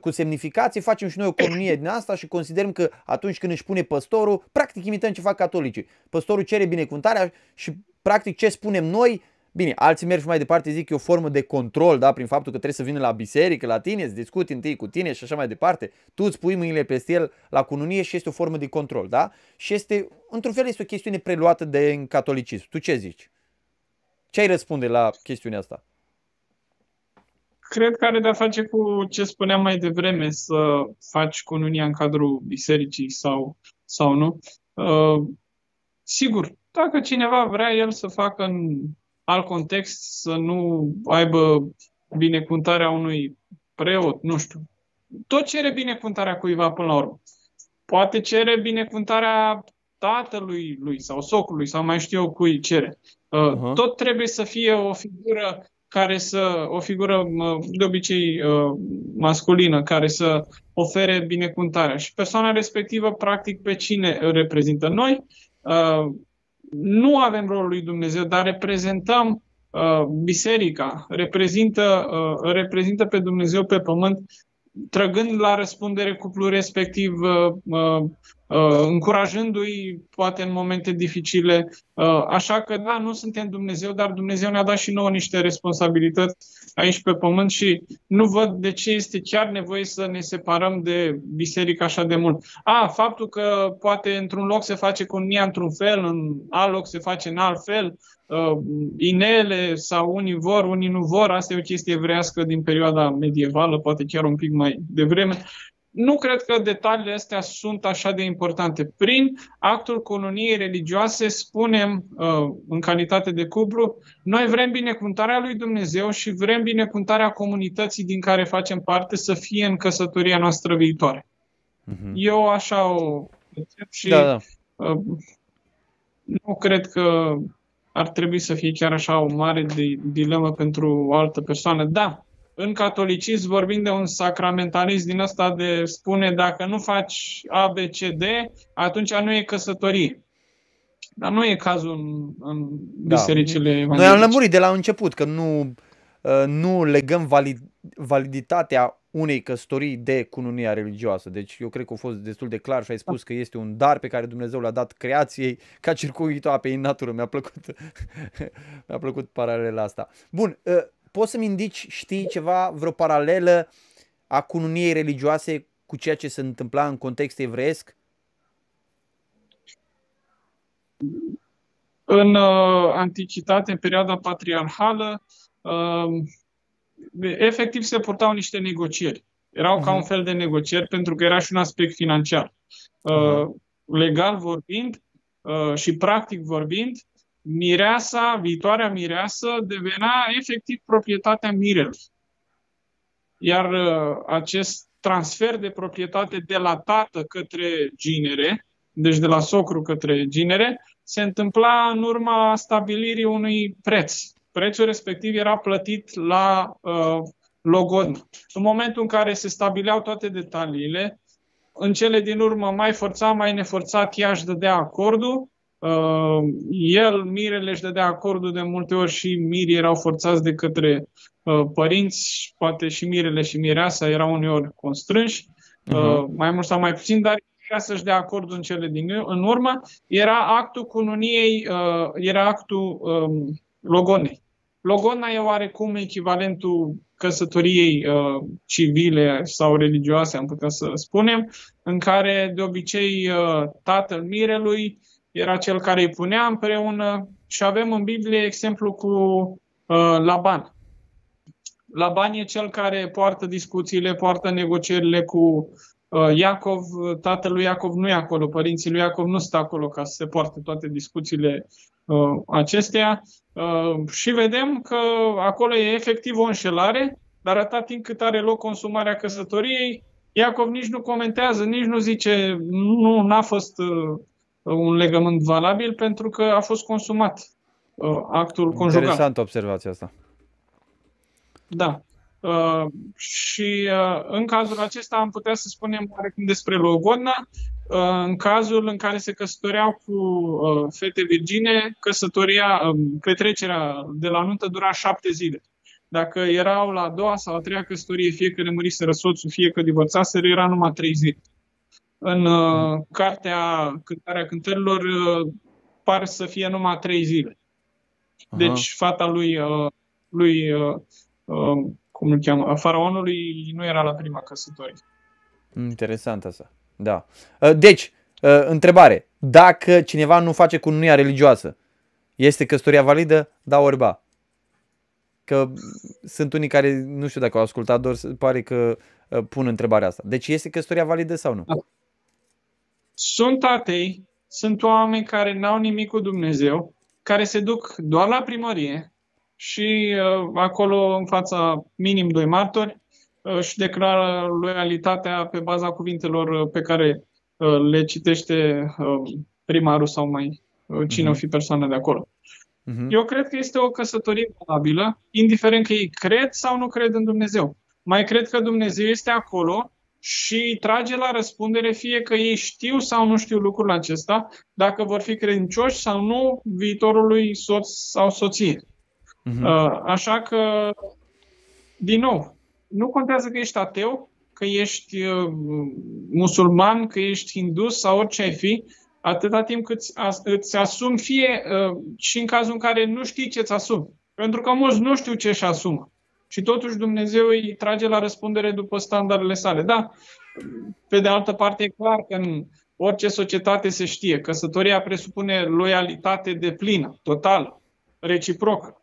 cu semnificație, facem și noi o comunie din asta și considerăm că atunci când își pune păstorul, practic imităm ce fac catolicii. Păstorul cere binecuvântarea și practic ce spunem noi, Bine, alții merg și mai departe, zic, e o formă de control, da, prin faptul că trebuie să vină la biserică, la tine, să discuti întâi cu tine și așa mai departe. Tu îți pui mâinile peste el la cununie și este o formă de control, da? Și este, într-un fel, este o chestiune preluată de în catolicism. Tu ce zici? Ce ai răspunde la chestiunea asta? Cred că are de-a face cu ce spuneam mai devreme, să faci cununia în cadrul bisericii sau, sau nu. Uh, sigur, dacă cineva vrea el să facă în alt context, să nu aibă binecuvântarea unui preot, nu știu. Tot cere binecuvântarea cuiva până la urmă. Poate cere binecuvântarea tatălui lui sau socului sau mai știu eu cui cere. Uh-huh. Tot trebuie să fie o figură care să, o figură de obicei uh, masculină, care să ofere binecuvântarea. Și persoana respectivă, practic, pe cine reprezintă? Noi uh, nu avem rolul lui Dumnezeu, dar reprezentăm uh, biserica, reprezintă, reprezintă pe Dumnezeu pe pământ trăgând la răspundere cuplul respectiv, uh, uh, uh, încurajându-i poate în momente dificile. Uh, așa că, da, nu suntem Dumnezeu, dar Dumnezeu ne-a dat și nouă niște responsabilități aici pe pământ și nu văd de ce este chiar nevoie să ne separăm de biserică așa de mult. A, faptul că poate într-un loc se face cunia într-un fel, în alt loc se face în alt fel, uh, inele sau unii vor, unii nu vor, asta e o chestie evrească din perioada medievală, poate chiar un pic mai devreme. Nu cred că detaliile astea sunt așa de importante. Prin actul coloniei religioase spunem, uh, în calitate de cuplu, noi vrem binecuvântarea lui Dumnezeu și vrem binecuvântarea comunității din care facem parte să fie în căsătoria noastră viitoare. Uh-huh. Eu așa o și da, da. Uh, nu cred că ar trebui să fie chiar așa o mare dilemă pentru o altă persoană. Da, în catolicism vorbim de un sacramentalism din ăsta de spune dacă nu faci A, B, C, D, atunci nu e căsătorie. Dar nu e cazul în, în da. bisericile Noi am lămurit de la început că nu, uh, nu legăm valid, validitatea unei căsătorii de cununia religioasă. Deci eu cred că a fost destul de clar și ai spus că este un dar pe care Dumnezeu l-a dat creației ca circuitul apei în natură. Mi-a plăcut, mi-a plăcut paralela asta. Bun, uh, poți să-mi indici, știi ceva, vreo paralelă a cununiei religioase cu ceea ce se întâmpla în context evreiesc? În uh, antichitate, în perioada patriarhală, uh, efectiv se purtau niște negocieri. Erau uh-huh. ca un mhm. fel de negocieri pentru că era și un aspect financiar. Uh, uh-huh. Legal vorbind uh, și practic vorbind, mireasa, viitoarea mireasă, devenea efectiv proprietatea mirelui. Iar uh, acest transfer de proprietate de la tată către ginere, deci de la socru către ginere, se întâmpla în urma stabilirii unui preț. Prețul respectiv era plătit la uh, logon. În momentul în care se stabileau toate detaliile, în cele din urmă, mai forțat, mai neforțat, ea își dădea acordul Uh, el, mirele, își dădea acordul de multe ori și mirii erau forțați de către uh, părinți, poate și mirele și mireasa erau uneori constrânși, uh-huh. mai mult sau mai puțin, dar era să-și dea acordul în cele din în urmă, era actul cununiei, uh, era actul um, logonei. Logona e oarecum echivalentul căsătoriei uh, civile sau religioase, am putea să spunem, în care de obicei uh, tatăl mirelui era cel care îi punea împreună și avem în Biblie exemplu cu uh, Laban. Laban e cel care poartă discuțiile, poartă negocierile cu uh, Iacov. Tatăl lui Iacov nu e acolo, părinții lui Iacov nu stă acolo ca să se poarte toate discuțiile uh, acestea. Uh, și vedem că acolo e efectiv o înșelare, dar atât timp cât are loc consumarea căsătoriei, Iacov nici nu comentează, nici nu zice, nu n-a fost uh, un legământ valabil pentru că a fost consumat uh, actul conjugal. Interesantă observația asta. Da. Uh, și uh, în cazul acesta am putea să spunem oarecum despre Logona, uh, în cazul în care se căsătoreau cu uh, fete virgine, căsătoria, uh, petrecerea de la nuntă dura șapte zile. Dacă erau la a doua sau a treia căsătorie, fie că muriseră soțul, fie că divorțaseră, era numai trei zile. În uh, cartea Cântarea Cântărilor uh, par să fie numai trei zile. Deci fata lui, lui cum îl cheamă, faraonului nu era la prima căsătorie. Interesant asta. Da. Deci, întrebare. Dacă cineva nu face cununia religioasă, este căsătoria validă? Da ori ba? Că sunt unii care, nu știu dacă au ascultat, doar pare că pun întrebarea asta. Deci este căsătoria validă sau nu? Sunt atei, sunt oameni care n-au nimic cu Dumnezeu, care se duc doar la primărie și uh, acolo în fața minim doi martori uh, și declară loialitatea pe baza cuvintelor uh, pe care uh, le citește uh, primarul sau mai uh, cine uh-huh. o fi persoana de acolo. Uh-huh. Eu cred că este o căsătorie valabilă, indiferent că ei cred sau nu cred în Dumnezeu. Mai cred că Dumnezeu este acolo și trage la răspundere fie că ei știu sau nu știu lucrul acesta, dacă vor fi credincioși sau nu viitorului soț sau soție. Uh-huh. Așa că, din nou, nu contează că ești ateu, că ești uh, musulman, că ești hindus sau orice ai fi, atâta timp cât îți asumi fie uh, și în cazul în care nu știi ce-ți asumi. Pentru că mulți nu știu ce-și asumă. Și totuși Dumnezeu îi trage la răspundere după standardele sale. Da, pe de altă parte e clar că în orice societate se știe, căsătoria presupune loialitate de plină, totală, reciprocă.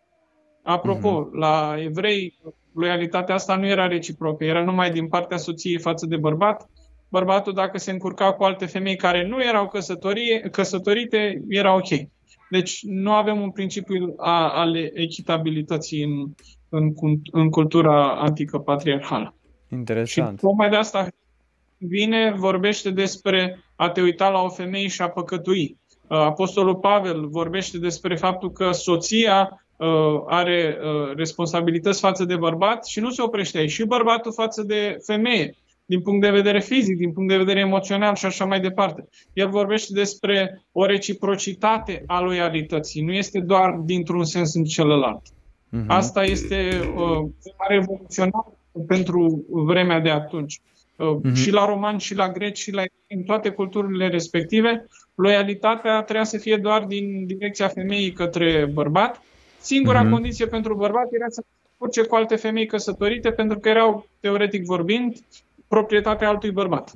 Apropo, mm-hmm. la evrei, loialitatea asta nu era reciprocă, era numai din partea soției față de bărbat. Bărbatul, dacă se încurca cu alte femei care nu erau căsătorite, era ok. Deci nu avem un principiu a, al echitabilității în, în, în cultura antică patriarhală. Interesant. Și tocmai de asta vine, vorbește despre a te uita la o femeie și a păcătui. Apostolul Pavel vorbește despre faptul că soția uh, are uh, responsabilități față de bărbat și nu se oprește aici. Și bărbatul față de femeie, din punct de vedere fizic, din punct de vedere emoțional și așa mai departe. El vorbește despre o reciprocitate a loialității. Nu este doar dintr-un sens în celălalt. Uh-huh. Asta este uh, revoluționar pentru vremea de atunci. Uh, uh-huh. Și la romani, și la greci, și la în toate culturile respective, loialitatea trebuia să fie doar din direcția femeii către bărbat Singura uh-huh. condiție pentru bărbat era să urce cu alte femei căsătorite pentru că erau, teoretic vorbind, proprietatea altui bărbat.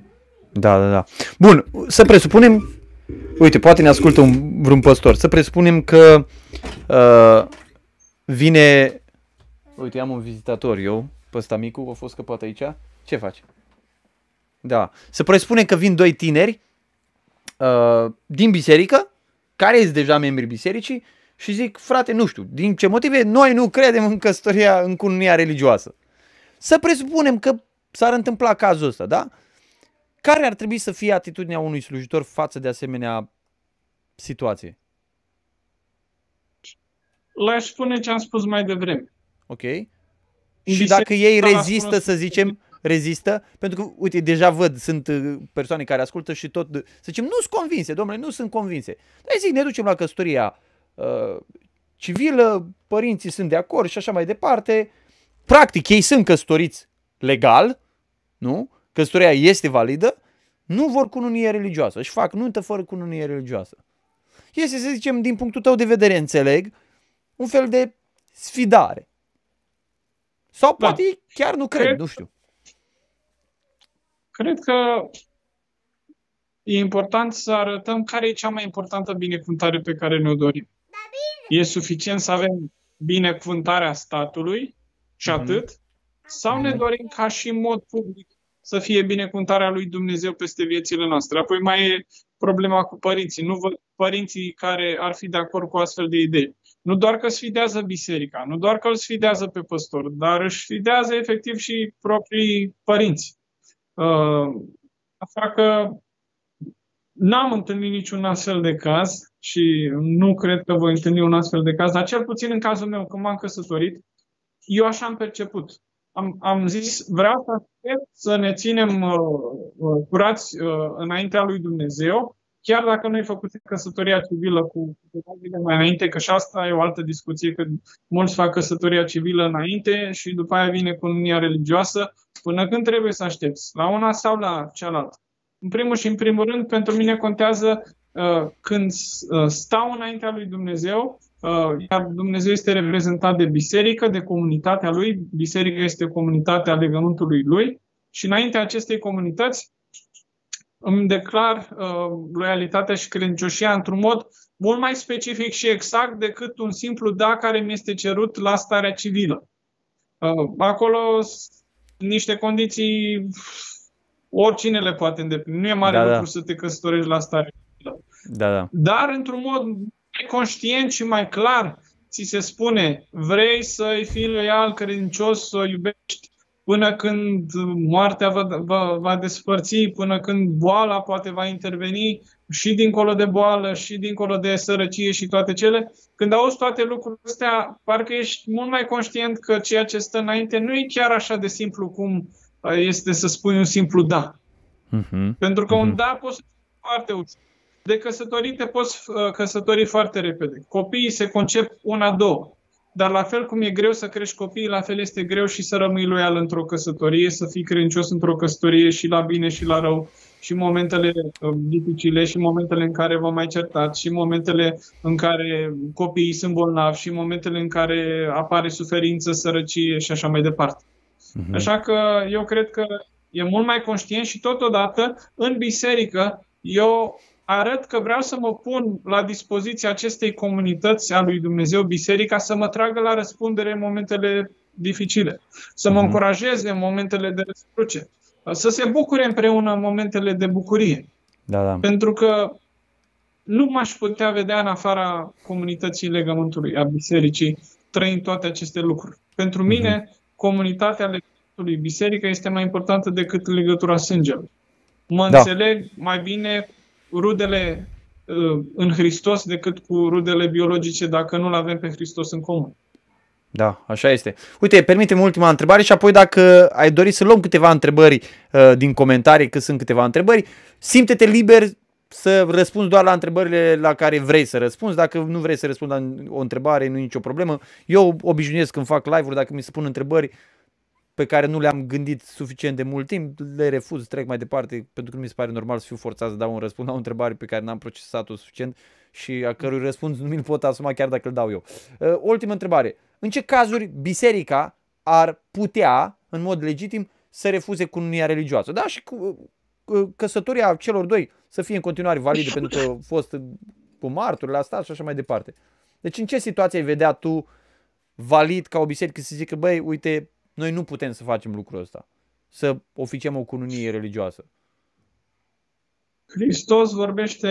Da, da, da. Bun, să presupunem, uite, poate ne ascultă un, vreun păstor, să presupunem că uh, vine, uite, am un vizitator eu, pe ăsta micu, a fost scăpat aici, ce faci? Da, să presupunem că vin doi tineri uh, din biserică, care sunt deja membri bisericii și zic, frate, nu știu, din ce motive noi nu credem în căsătoria, în cununia religioasă. Să presupunem că s-ar întâmpla cazul ăsta, da? Care ar trebui să fie atitudinea unui slujitor față de asemenea situație? Le-aș spune ce am spus mai devreme. Ok. Și dacă ei rezistă, să zicem, rezistă, pentru că, uite, deja văd, sunt uh, persoane care ascultă și tot, să zicem, nu sunt convinse, domnule, nu sunt convinse. Dar zic, ne ducem la căsătoria Uh, civilă, părinții sunt de acord și așa mai departe. Practic, ei sunt căsătoriți legal, nu? Căsătoria este validă, nu vor cununie religioasă. Își fac nuntă fără cununie religioasă. Este, să zicem, din punctul tău de vedere, înțeleg, un fel de sfidare. Sau da. poate da. chiar nu cred, cred, nu știu. Cred că e important să arătăm care e cea mai importantă binecuvântare pe care ne-o dorim. E suficient să avem binecuvântarea statului și mhm. atât? Sau ne mhm. dorim ca și în mod public să fie binecuvântarea lui Dumnezeu peste viețile noastre? Apoi mai e problema cu părinții. Nu văd părinții care ar fi de acord cu astfel de idei. Nu doar că sfidează biserica, nu doar că îl sfidează pe păstor, dar își sfidează efectiv și proprii părinți. Uh, așa că N-am întâlnit niciun astfel de caz și nu cred că voi întâlni un astfel de caz, dar cel puțin în cazul meu, când m-am căsătorit, eu așa am perceput. Am, am zis, vreau să, să ne ținem uh, uh, curați uh, înaintea lui Dumnezeu, chiar dacă noi făcut căsătoria civilă cu câteva mai înainte, că și asta e o altă discuție, că mulți fac căsătoria civilă înainte și după aia vine cu unia religioasă, până când trebuie să aștepți, la una sau la cealaltă. În primul și în primul rând, pentru mine contează uh, când uh, stau înaintea lui Dumnezeu iar Dumnezeu este reprezentat de biserică, de comunitatea lui, biserica este comunitatea legământului lui și înaintea acestei comunități îmi declar uh, loialitatea și credincioșia într-un mod mult mai specific și exact decât un simplu da care mi este cerut la starea civilă. Uh, acolo niște condiții oricine le poate îndeplini. Nu e mare da, lucru da. să te căsătorești la stare civilă. Da, da. Dar într-un mod mai conștient și mai clar ți se spune vrei să-i fii loial, credincios, să o iubești până când moartea va, va, va despărți, până când boala poate va interveni și dincolo de boală, și dincolo de sărăcie și toate cele, când auzi toate lucrurile astea, parcă ești mult mai conștient că ceea ce stă înainte nu e chiar așa de simplu cum este să spui un simplu da. Uh-huh. Pentru că uh-huh. un mhm. da poți să foarte ușor. De căsătorii te poți uh, căsători foarte repede. Copiii se concep una, două. Dar la fel cum e greu să crești copii, la fel este greu și să rămâi loial într-o căsătorie, să fii credincios într-o căsătorie și la bine și la rău, și momentele uh, dificile, și momentele în care vă mai certați, și momentele în care copiii sunt bolnavi, și momentele în care apare suferință, sărăcie și așa mai departe. Uh-huh. Așa că eu cred că e mult mai conștient și totodată în biserică eu arăt că vreau să mă pun la dispoziția acestei comunități a lui Dumnezeu, biserica, să mă tragă la răspundere în momentele dificile, să mă uh-huh. încurajeze în momentele de răscruce, să se bucure împreună în momentele de bucurie. Da, da. Pentru că nu m-aș putea vedea în afara comunității legământului, a bisericii, trăind toate aceste lucruri. Pentru uh-huh. mine, comunitatea legământului, biserica, este mai importantă decât legătura sângelui. Mă da. înțeleg mai bine rudele uh, în Hristos decât cu rudele biologice dacă nu-L avem pe Hristos în comun. Da, așa este. Uite, permite-mi ultima întrebare și apoi dacă ai dori să luăm câteva întrebări uh, din comentarii, că sunt câteva întrebări, simte-te liber să răspunzi doar la întrebările la care vrei să răspunzi. Dacă nu vrei să răspunzi la o întrebare, nu e nicio problemă. Eu obișnuiesc când fac live-uri, dacă mi se pun întrebări, pe care nu le-am gândit suficient de mult timp, le refuz, trec mai departe, pentru că nu mi se pare normal să fiu forțat să dau un răspuns la o întrebare pe care n-am procesat-o suficient și a cărui răspuns nu mi-l pot asuma chiar dacă îl dau eu. Uh, ultima întrebare. În ce cazuri biserica ar putea, în mod legitim, să refuze cununia religioasă? Da, și cu, uh, căsătoria celor doi să fie în continuare validă pentru că a fost cu marturi la stat și așa mai departe. Deci în ce situație ai vedea tu valid ca o biserică să zică, băi, uite, noi nu putem să facem lucrul ăsta, să oficiem o cununie religioasă. Hristos vorbește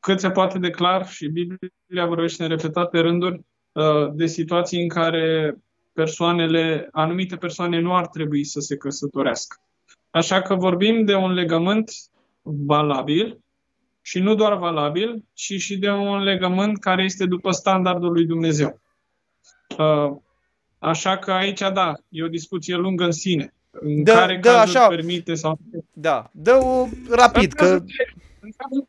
cât se poate de clar și Biblia vorbește în repetate rânduri uh, de situații în care persoanele, anumite persoane nu ar trebui să se căsătorească. Așa că vorbim de un legământ valabil și nu doar valabil, ci și de un legământ care este după standardul lui Dumnezeu. Uh, Așa că aici, da, e o discuție lungă în sine. În dă, care dă așa, permite sau... Da, dă-o rapid, că... În cazul,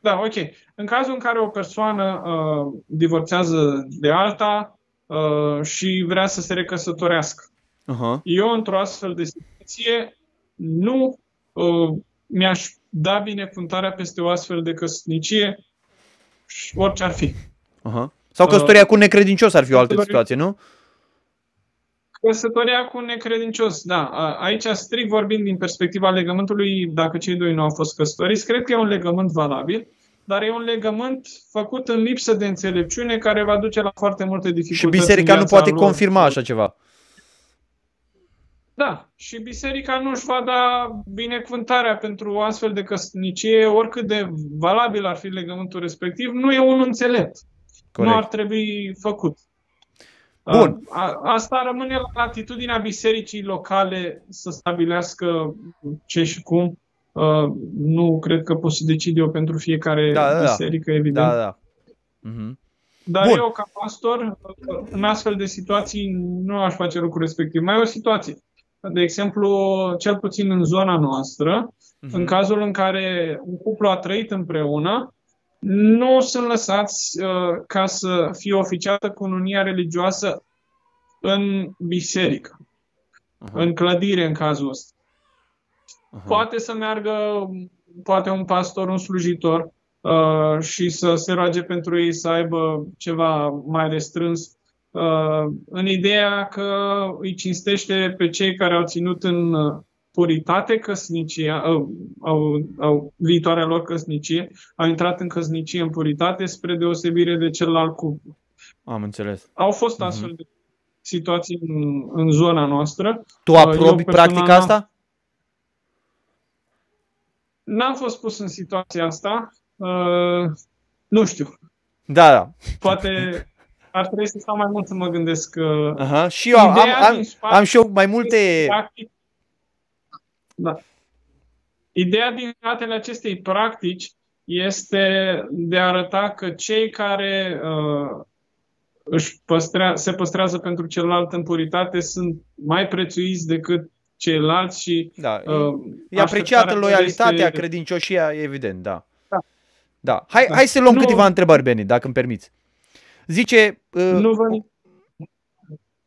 da, ok. În cazul în care o persoană uh, divorțează de alta uh, și vrea să se recăsătorească, uh-huh. eu, într-o astfel de situație, nu uh, mi-aș da binecuvântarea peste o astfel de căsnicie, orice ar fi. Uh-huh. Sau căsătoria uh, cu necredincios ar fi o altă situație, nu? Căsătoria cu un necredincios, da. Aici, strict vorbind din perspectiva legământului, dacă cei doi nu au fost căsătoriți, cred că e un legământ valabil, dar e un legământ făcut în lipsă de înțelepciune care va duce la foarte multe dificultăți. Și biserica nu poate lor. confirma așa ceva. Da, și biserica nu își va da binecuvântarea pentru o astfel de căsnicie, oricât de valabil ar fi legământul respectiv, nu e un înțelept. Corect. Nu ar trebui făcut. Bun. A, asta rămâne la atitudinea bisericii locale să stabilească ce și cum. Uh, nu cred că pot să decid eu pentru fiecare da, da, biserică, evident. Da, da. Uh-huh. Dar Bun. eu, ca pastor, în astfel de situații nu aș face lucrul respectiv. Mai e o situație. De exemplu, cel puțin în zona noastră, uh-huh. în cazul în care un cuplu a trăit împreună, nu sunt lăsați uh, ca să fie oficiată cununia religioasă în biserică, uh-huh. în clădire în cazul ăsta. Uh-huh. Poate să meargă, poate un pastor, un slujitor, uh, și să se roage pentru ei să aibă ceva mai restrâns, uh, în ideea că îi cinstește pe cei care au ținut în puritate căsnicia, au, au, au, viitoarea lor căsnicie, au intrat în căsnicie în puritate spre deosebire de celălalt cuplu. Am înțeles. Au fost astfel uh-huh. de situații în, în zona noastră. Tu aprobi practica asta? N-am fost pus în situația asta. Uh, nu știu. Da, da. Poate ar trebui să stau mai mult să mă gândesc. Uh, Aha. Și eu am, am, am și eu mai multe... Practic, da. Ideea din spatele acestei practici este de a arăta că cei care uh, își păstrea, se păstrează pentru celălalt în puritate sunt mai prețuiți decât ceilalți și da, uh, e apreciată loialitatea, este... credincioșia, evident, da. Da. da. Hai, da. hai să luăm nu, câteva întrebări, Beni, dacă îmi permiți. Zice... Uh, nu vă...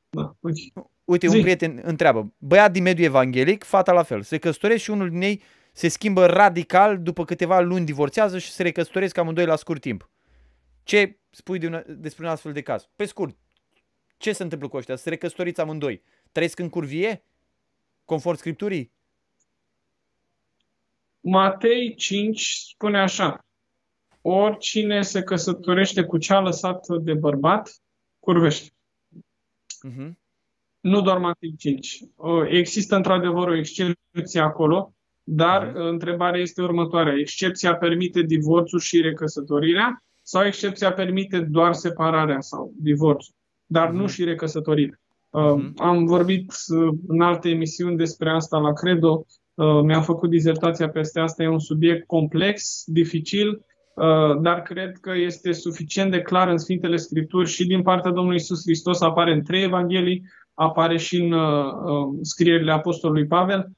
Da, okay. Uite, Zi. un prieten întreabă, băiat din mediul evanghelic, fata la fel, se căsătoresc și unul din ei se schimbă radical, după câteva luni divorțează și se recăsătoresc amândoi la scurt timp. Ce spui de una, despre un astfel de caz? Pe scurt, ce se întâmplă cu ăștia? Se recăsătoriți amândoi. Trăiesc în curvie? Conform Scripturii? Matei 5 spune așa. Oricine se căsătorește cu cea lăsată de bărbat, curvește. Uh-huh. Nu doar Matei 5. Există într-adevăr o excepție acolo, dar uh-huh. întrebarea este următoarea. Excepția permite divorțul și recăsătorirea sau excepția permite doar separarea sau divorțul, dar uh-huh. nu și recăsătorirea? Uh-huh. Am vorbit uh, în alte emisiuni despre asta la Credo, uh, mi-am făcut dizertația peste asta, e un subiect complex, dificil, uh, dar cred că este suficient de clar în Sfintele Scripturi și din partea Domnului Isus Hristos apare în trei evanghelii, apare și în scrierile Apostolului Pavel.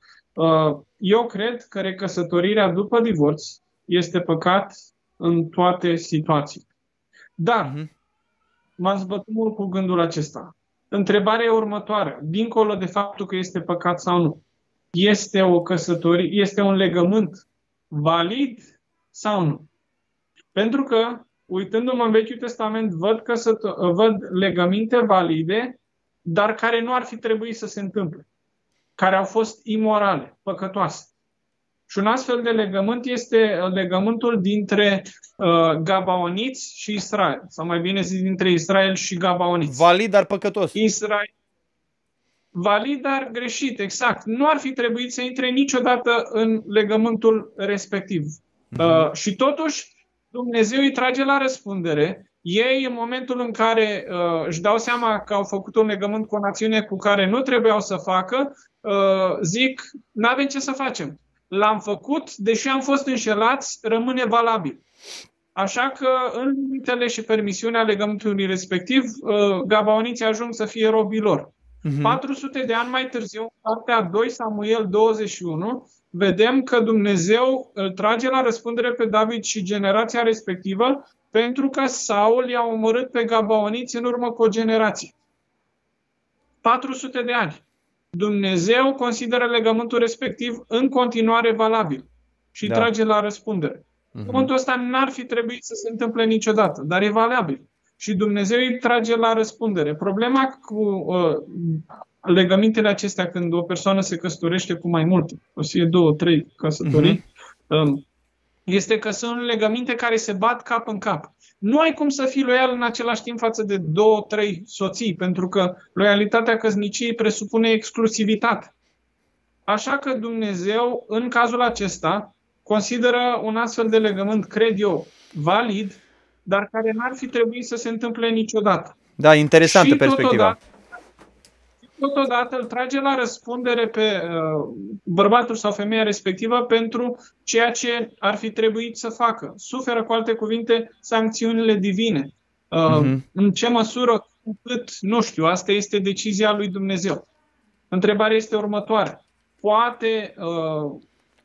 Eu cred că recăsătorirea după divorț este păcat în toate situațiile. Dar uh-huh. m-am zbătut mult cu gândul acesta. Întrebarea e următoare. Dincolo de faptul că este păcat sau nu, este o căsătorie, este un legământ valid sau nu? Pentru că, uitându-mă în Vechiul Testament, văd, căsăto- văd legăminte valide, dar care nu ar fi trebuit să se întâmple, care au fost imorale, păcătoase. Și un astfel de legământ este uh, legământul dintre uh, Gabaoniți și Israel. Sau mai bine zis, dintre Israel și Gabaoniți. Valid, dar păcătos. Israel. Valid, dar greșit, exact. Nu ar fi trebuit să intre niciodată în legământul respectiv. Uh-huh. Uh, și totuși, Dumnezeu îi trage la răspundere. Ei, în momentul în care uh, își dau seama că au făcut un legământ cu o națiune cu care nu trebuiau să facă, uh, zic, nu avem ce să facem l-am făcut, deși am fost înșelați, rămâne valabil. Așa că, în limitele și permisiunea legământului respectiv, uh, gabaoniții ajung să fie robilor. Uh-huh. 400 de ani mai târziu, în partea 2 Samuel 21, vedem că Dumnezeu îl trage la răspundere pe David și generația respectivă pentru că Saul i-a omorât pe gabaoniți în urmă cu o generație. 400 de ani. Dumnezeu consideră legământul respectiv în continuare valabil și da. trage la răspundere. Uh-huh. Legământul ăsta n-ar fi trebuit să se întâmple niciodată, dar e valabil. Și Dumnezeu îi trage la răspundere. Problema cu uh, legămintele acestea când o persoană se căsătorește cu mai multe, o să fie două, trei căsătorii, uh-huh. um, este că sunt legăminte care se bat cap în cap. Nu ai cum să fii loial în același timp față de două, trei soții, pentru că loialitatea căsniciei presupune exclusivitate. Așa că Dumnezeu, în cazul acesta, consideră un astfel de legământ, cred eu, valid, dar care n-ar fi trebuit să se întâmple niciodată. Da, interesantă și perspectiva. Totodată, totodată îl trage la răspundere pe uh, bărbatul sau femeia respectivă pentru ceea ce ar fi trebuit să facă. Suferă, cu alte cuvinte, sancțiunile divine. Uh, uh-huh. În ce măsură, cât, nu știu, asta este decizia lui Dumnezeu. Întrebarea este următoare. Poate uh,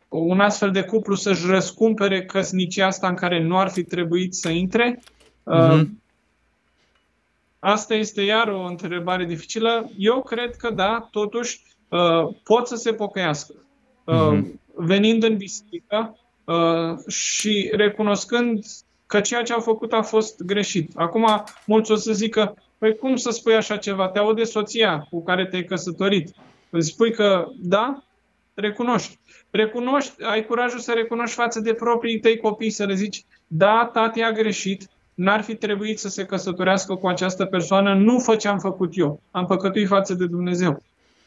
un astfel de cuplu să-și răscumpere căsnicia asta în care nu ar fi trebuit să intre? Uh, uh-huh. Asta este iar o întrebare dificilă. Eu cred că da, totuși uh, pot să se pocăiască. Uh, uh-huh. Venind în biserică, uh, și recunoscând că ceea ce au făcut a fost greșit. Acum, mulți o să zică, păi cum să spui așa ceva? Te aude soția cu care te-ai căsătorit. Îți spui că da, recunoști. Recunoști, ai curajul să recunoști față de proprii tăi copii, să le zici, da, tati a greșit, n-ar fi trebuit să se căsătorească cu această persoană, nu fă ce am făcut eu, am păcătuit față de Dumnezeu.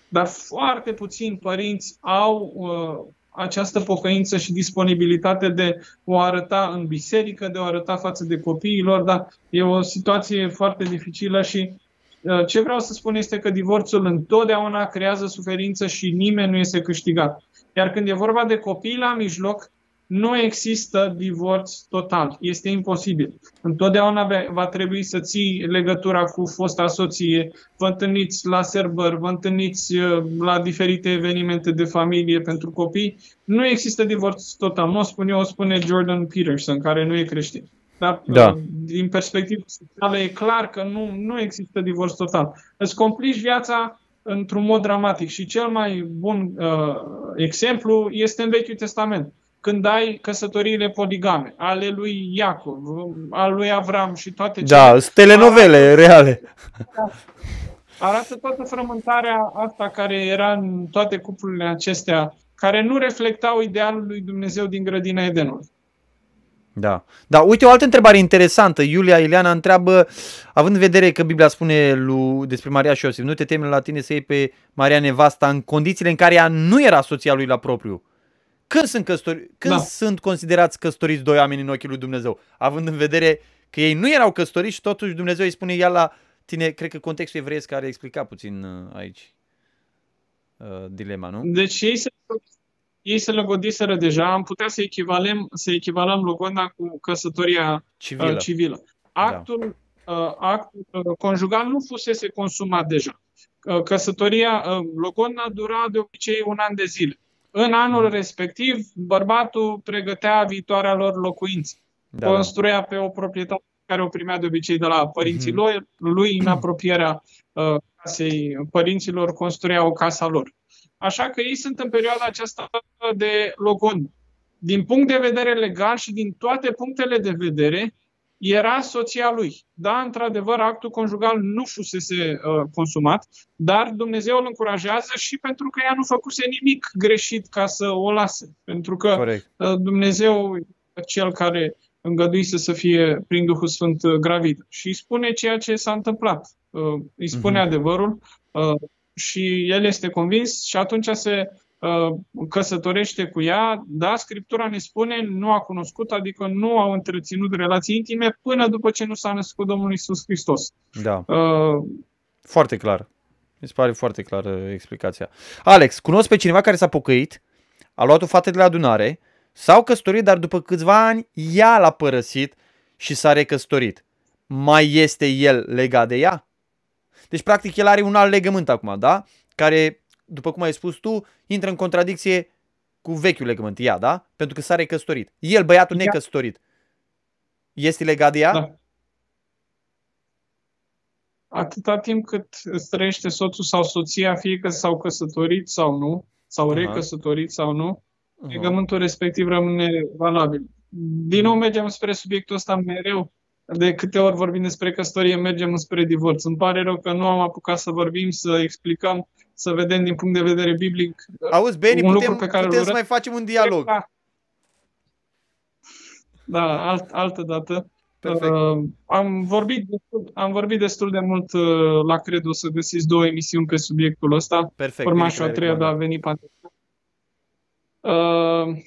Dar foarte puțini părinți au uh, această pocăință și disponibilitate de o arăta în biserică, de o arăta față de copiilor, dar e o situație foarte dificilă și uh, ce vreau să spun este că divorțul întotdeauna creează suferință și nimeni nu este câștigat. Iar când e vorba de copii la mijloc, nu există divorț total. Este imposibil. Întotdeauna va trebui să ții legătura cu fosta soție, vă întâlniți la serbări, vă întâlniți uh, la diferite evenimente de familie pentru copii. Nu există divorț total. Nu o spun eu, o spune Jordan Peterson, care nu e creștin. Dar da. Uh, din perspectivă socială e clar că nu, nu există divorț total. Îți complici viața într-un mod dramatic și cel mai bun uh, exemplu este în Vechiul Testament când ai căsătoriile poligame, ale lui Iacov, al lui Avram și toate Da, telenovele arată, reale. Arată toată frământarea asta care era în toate cuplurile acestea, care nu reflectau idealul lui Dumnezeu din grădina Edenului. Da. Da, uite o altă întrebare interesantă. Iulia Ileana întreabă, având în vedere că Biblia spune lui, despre Maria și Iosif, nu te temi la tine să iei pe Maria nevasta în condițiile în care ea nu era soția lui la propriu. Când sunt, căsători, când da. sunt considerați căsătoriți doi oameni în ochii lui Dumnezeu? Având în vedere că ei nu erau căsătoriți și totuși Dumnezeu îi spune ea la tine, cred că contextul evreiesc care explica puțin uh, aici uh, dilema, nu? Deci ei se, ei se logodiseră deja, am putea să echivalăm, să echivalăm logoda cu căsătoria civilă. Uh, civilă. Actul, da. uh, actul uh, conjugal nu fusese consumat deja. Uh, căsătoria, uh, logodna dura de obicei un an de zile. În anul respectiv, bărbatul pregătea viitoarea lor locuință. Da, da. Construia pe o proprietate care o primea de obicei de la părinții uh-huh. lui, lui în apropierea uh, casei părinților, construia o casa lor. Așa că ei sunt în perioada aceasta de logon. Din punct de vedere legal și din toate punctele de vedere, era soția lui. Da, într-adevăr, actul conjugal nu fusese uh, consumat, dar Dumnezeu îl încurajează și pentru că ea nu făcuse nimic greșit ca să o lase. Pentru că uh, Dumnezeu cel care îngăduise să fie prin Duhul Sfânt uh, gravid și îi spune ceea ce s-a întâmplat. Uh, îi spune uh-huh. adevărul uh, și el este convins și atunci se Uh, căsătorește cu ea, da, Scriptura ne spune, nu a cunoscut, adică nu au întreținut relații intime până după ce nu s-a născut Domnul Isus Hristos. Da. Uh, foarte clar. Mi se pare foarte clară explicația. Alex, cunosc pe cineva care s-a pocăit, a luat o fată de la adunare, s-au căsătorit, dar după câțiva ani ea l-a părăsit și s-a recăsătorit. Mai este el legat de ea? Deci, practic, el are un alt legământ acum, da? Care după cum ai spus tu, intră în contradicție cu vechiul legământ, ea, da? Pentru că s-a recăsătorit. El, băiatul ea. necăsătorit, este legat de ea? Da. Atâta timp cât îți trăiește soțul sau soția, fie că s-au căsătorit sau nu, sau uh-huh. recăsătorit sau nu, uh-huh. legământul respectiv rămâne valabil. Din nou mergem spre subiectul ăsta mereu. De câte ori vorbim despre căsătorie, mergem spre divorț. Îmi pare rău că nu am apucat să vorbim, să explicăm să vedem din punct de vedere biblic Auzi, Beni, un putem, lucru pe care putem să mai facem un dialog. Da, da alt, altă dată. Uh, am, vorbit destul, am vorbit destul de mult uh, la Credo să găsiți două emisiuni pe subiectul ăsta. Perfect. Urma și a treia, dar a venit pandemia. Uh,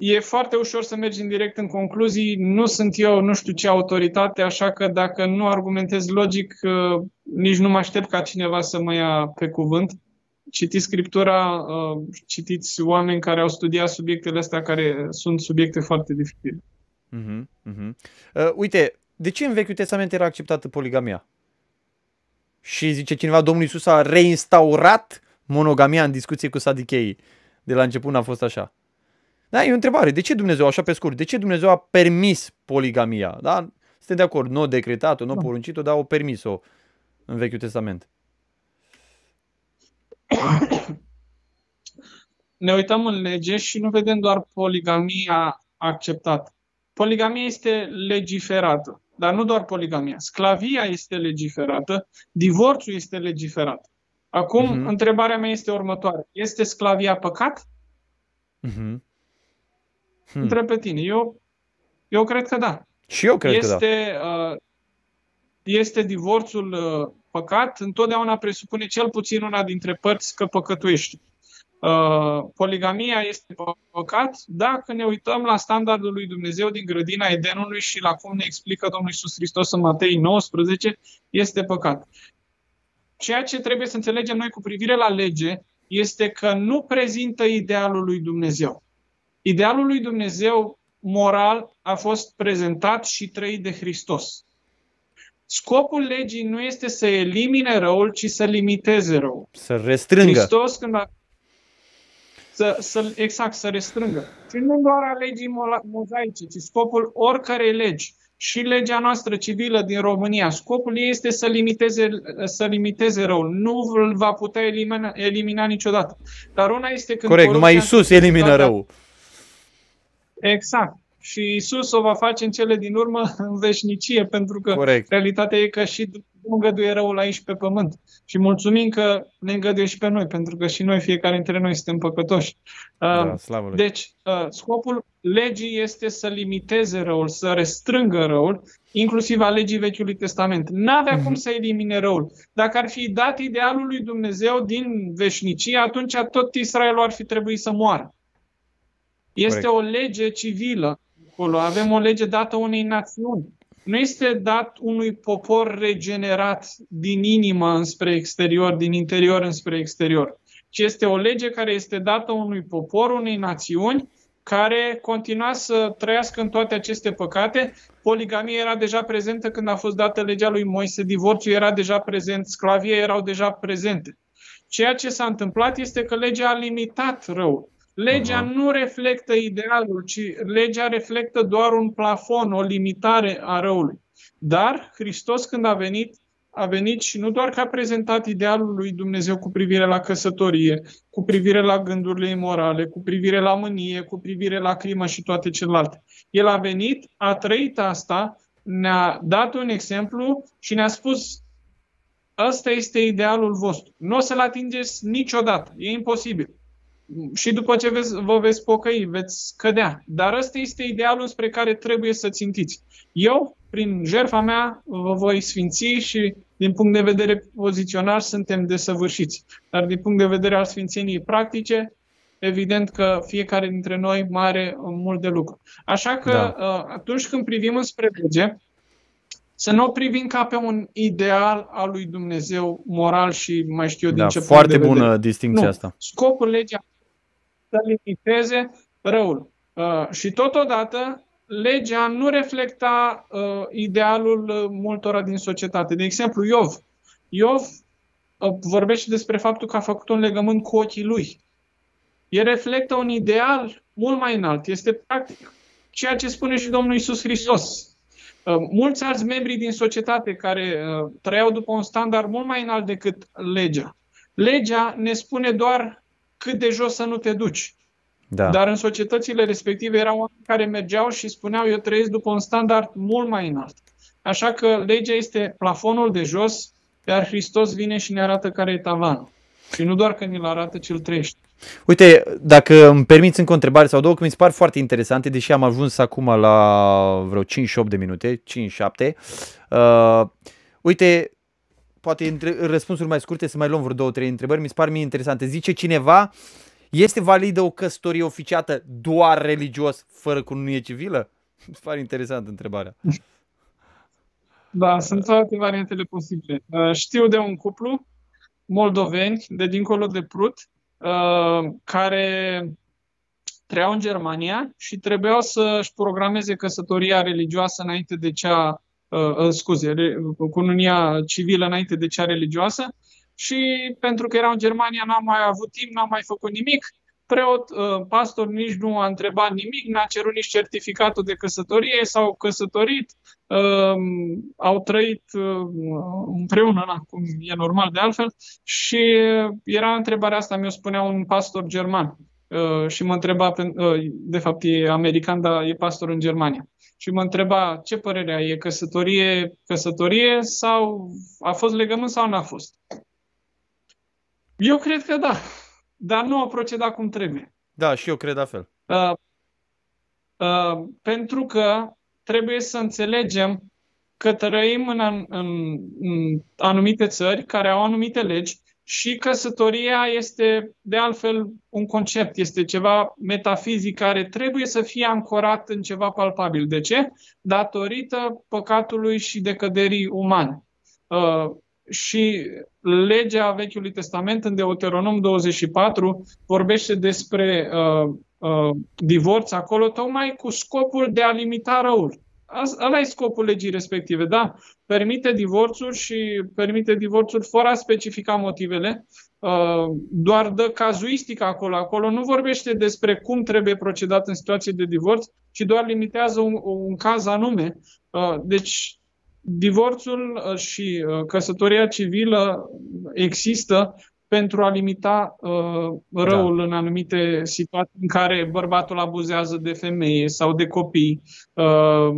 e foarte ușor să mergi în direct în concluzii. Nu sunt eu, nu știu ce autoritate, așa că dacă nu argumentez logic, uh, nici nu mă aștept ca cineva să mă ia pe cuvânt. Citiți Scriptura, uh, citiți oameni care au studiat subiectele astea, care sunt subiecte foarte dificile. Uh-huh, uh-huh. Uh, uite, de ce în Vechiul Testament era acceptată poligamia? Și zice cineva, Domnul Iisus a reinstaurat monogamia în discuție cu sadicheii. De la început a fost așa. Da, e o întrebare. De ce Dumnezeu, așa pe scurt, de ce Dumnezeu a permis poligamia? Da? Suntem de acord, nu a decretat-o, nu a da. poruncit-o, dar a permis-o în Vechiul Testament. Ne uităm în lege și nu vedem doar poligamia acceptată. Poligamia este legiferată, dar nu doar poligamia. Sclavia este legiferată, divorțul este legiferat. Acum, uh-huh. întrebarea mea este următoare. Este sclavia păcat? Uh-huh. Hmm. Întreb pe tine. Eu, eu cred că da. Și eu cred este, că da. Uh, este divorțul uh, păcat? Întotdeauna presupune cel puțin una dintre părți că păcătuiește. Uh, poligamia este păcat dacă ne uităm la standardul lui Dumnezeu din grădina Edenului și la cum ne explică Domnul Iisus Hristos în Matei 19, este păcat. Ceea ce trebuie să înțelegem noi cu privire la lege este că nu prezintă idealul lui Dumnezeu. Idealul lui Dumnezeu moral a fost prezentat și trăit de Hristos. Scopul legii nu este să elimine răul, ci să limiteze răul. Să restrângă. Hristos când a să, să, exact, să restrângă. Și nu doar a legii mozaice, ci scopul oricărei legi și legea noastră civilă din România, scopul ei este să limiteze, să limiteze răul. Nu îl va putea elimina, elimina niciodată. Dar una este când... Corect, numai Isus elimină răul. Exact. Și Isus o va face în cele din urmă în veșnicie, pentru că Corect. realitatea e că și nu îngăduie răul aici pe pământ. Și mulțumim că ne îngăduie și pe noi, pentru că și noi, fiecare dintre noi, suntem păcătoși. Da, deci, uh, scopul legii este să limiteze răul, să restrângă răul, inclusiv a legii Vechiului Testament. N-avea mm-hmm. cum să elimine răul. Dacă ar fi dat idealul lui Dumnezeu din veșnicie, atunci tot Israelul ar fi trebuit să moară. Este Corect. o lege civilă acolo. Avem o lege dată unei națiuni nu este dat unui popor regenerat din inimă înspre exterior, din interior înspre exterior, ci este o lege care este dată unui popor, unei națiuni, care continua să trăiască în toate aceste păcate. Poligamia era deja prezentă când a fost dată legea lui Moise, divorțul era deja prezent, sclavia erau deja prezente. Ceea ce s-a întâmplat este că legea a limitat răul. Legea uh-huh. nu reflectă idealul, ci legea reflectă doar un plafon, o limitare a răului. Dar Hristos când a venit, a venit și nu doar că a prezentat idealul lui Dumnezeu cu privire la căsătorie, cu privire la gândurile imorale, cu privire la mânie, cu privire la crimă și toate celelalte. El a venit, a trăit asta, ne-a dat un exemplu și ne-a spus ăsta este idealul vostru. Nu o să-l atingeți niciodată. E imposibil și după ce veți, vă veți pocăi, veți cădea. Dar ăsta este idealul spre care trebuie să țintiți. Eu, prin jertfa mea, vă voi sfinți și din punct de vedere pozițional suntem desăvârșiți. Dar din punct de vedere al sfințeniei practice, evident că fiecare dintre noi mai are mult de lucru. Așa că da. Uh, atunci când privim înspre lege, să nu o privim ca pe un ideal al lui Dumnezeu moral și mai știu eu din da, ce foarte punct de bună vedere. distinția nu. asta. Scopul legii să limiteze răul. Uh, și totodată, legea nu reflecta uh, idealul uh, multora din societate. De exemplu, Iov. Iov uh, vorbește despre faptul că a făcut un legământ cu ochii lui. El reflectă un ideal mult mai înalt. Este practic ceea ce spune și Domnul Isus Hristos. Uh, mulți alți membri din societate care uh, trăiau după un standard mult mai înalt decât legea. Legea ne spune doar cât de jos să nu te duci. Da. Dar în societățile respective erau oameni care mergeau și spuneau eu trăiesc după un standard mult mai înalt. Așa că legea este plafonul de jos, iar Hristos vine și ne arată care e tavanul. Și nu doar că ne-l arată, ci îl trăiește. Uite, dacă îmi permiți încă o întrebare sau două, că mi se par foarte interesante, deși am ajuns acum la vreo 5-8 de minute, 5-7. Uh, uite, poate între, răspunsuri mai scurte, să mai luăm vreo două, trei întrebări, mi se par mie interesante. Zice cineva, este validă o căsătorie oficiată doar religios, fără cununie civilă? Mi se pare interesantă întrebarea. Da, sunt toate variantele posibile. Uh, știu de un cuplu moldoveni de dincolo de Prut uh, care trăiau în Germania și trebuiau să-și programeze căsătoria religioasă înainte de cea uh, uh scuze, cununia civilă înainte de cea religioasă și pentru că erau în Germania n-am mai avut timp, n-am mai făcut nimic. Preot, uh, pastor nici nu a întrebat nimic, n-a cerut nici certificatul de căsătorie, s-au căsătorit, uh, au trăit uh, împreună, cum e normal de altfel, și era întrebarea asta, mi-o spunea un pastor german. uh, și mă întreba, uh, de fapt e american, dar e pastor în Germania, și mă întreba ce părere ai, e căsătorie, căsătorie sau a fost legământ sau n-a fost? Eu cred că da, dar nu a procedat cum trebuie. Da, și eu cred la fel. Uh, uh, pentru că trebuie să înțelegem că trăim în, în, în anumite țări care au anumite legi și căsătoria este, de altfel, un concept, este ceva metafizic care trebuie să fie ancorat în ceva palpabil. De ce? Datorită păcatului și decăderii umane. Uh, și legea Vechiului Testament, în Deuteronom 24, vorbește despre uh, uh, divorț acolo, tocmai cu scopul de a limita răul. Ăla e scopul legii respective, da? Permite divorțul și permite divorțul fără a specifica motivele, uh, doar dă cazuistica acolo. Acolo nu vorbește despre cum trebuie procedat în situație de divorț, ci doar limitează un, un caz anume. Uh, deci, divorțul uh, și căsătoria civilă există pentru a limita uh, răul da. în anumite situații în care bărbatul abuzează de femeie sau de copii, uh,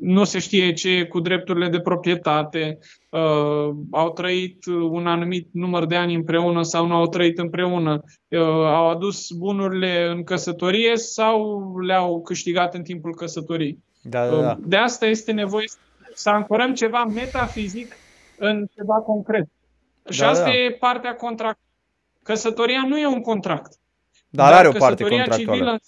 nu se știe ce e cu drepturile de proprietate, uh, au trăit un anumit număr de ani împreună sau nu au trăit împreună, uh, au adus bunurile în căsătorie sau le-au câștigat în timpul căsătoriei. Da, da, da. Uh, de asta este nevoie să ancorăm ceva metafizic în ceva concret. Și da, asta da. e partea contract. Căsătoria nu e un contract. Dar, dar are o parte contractuală. Civilă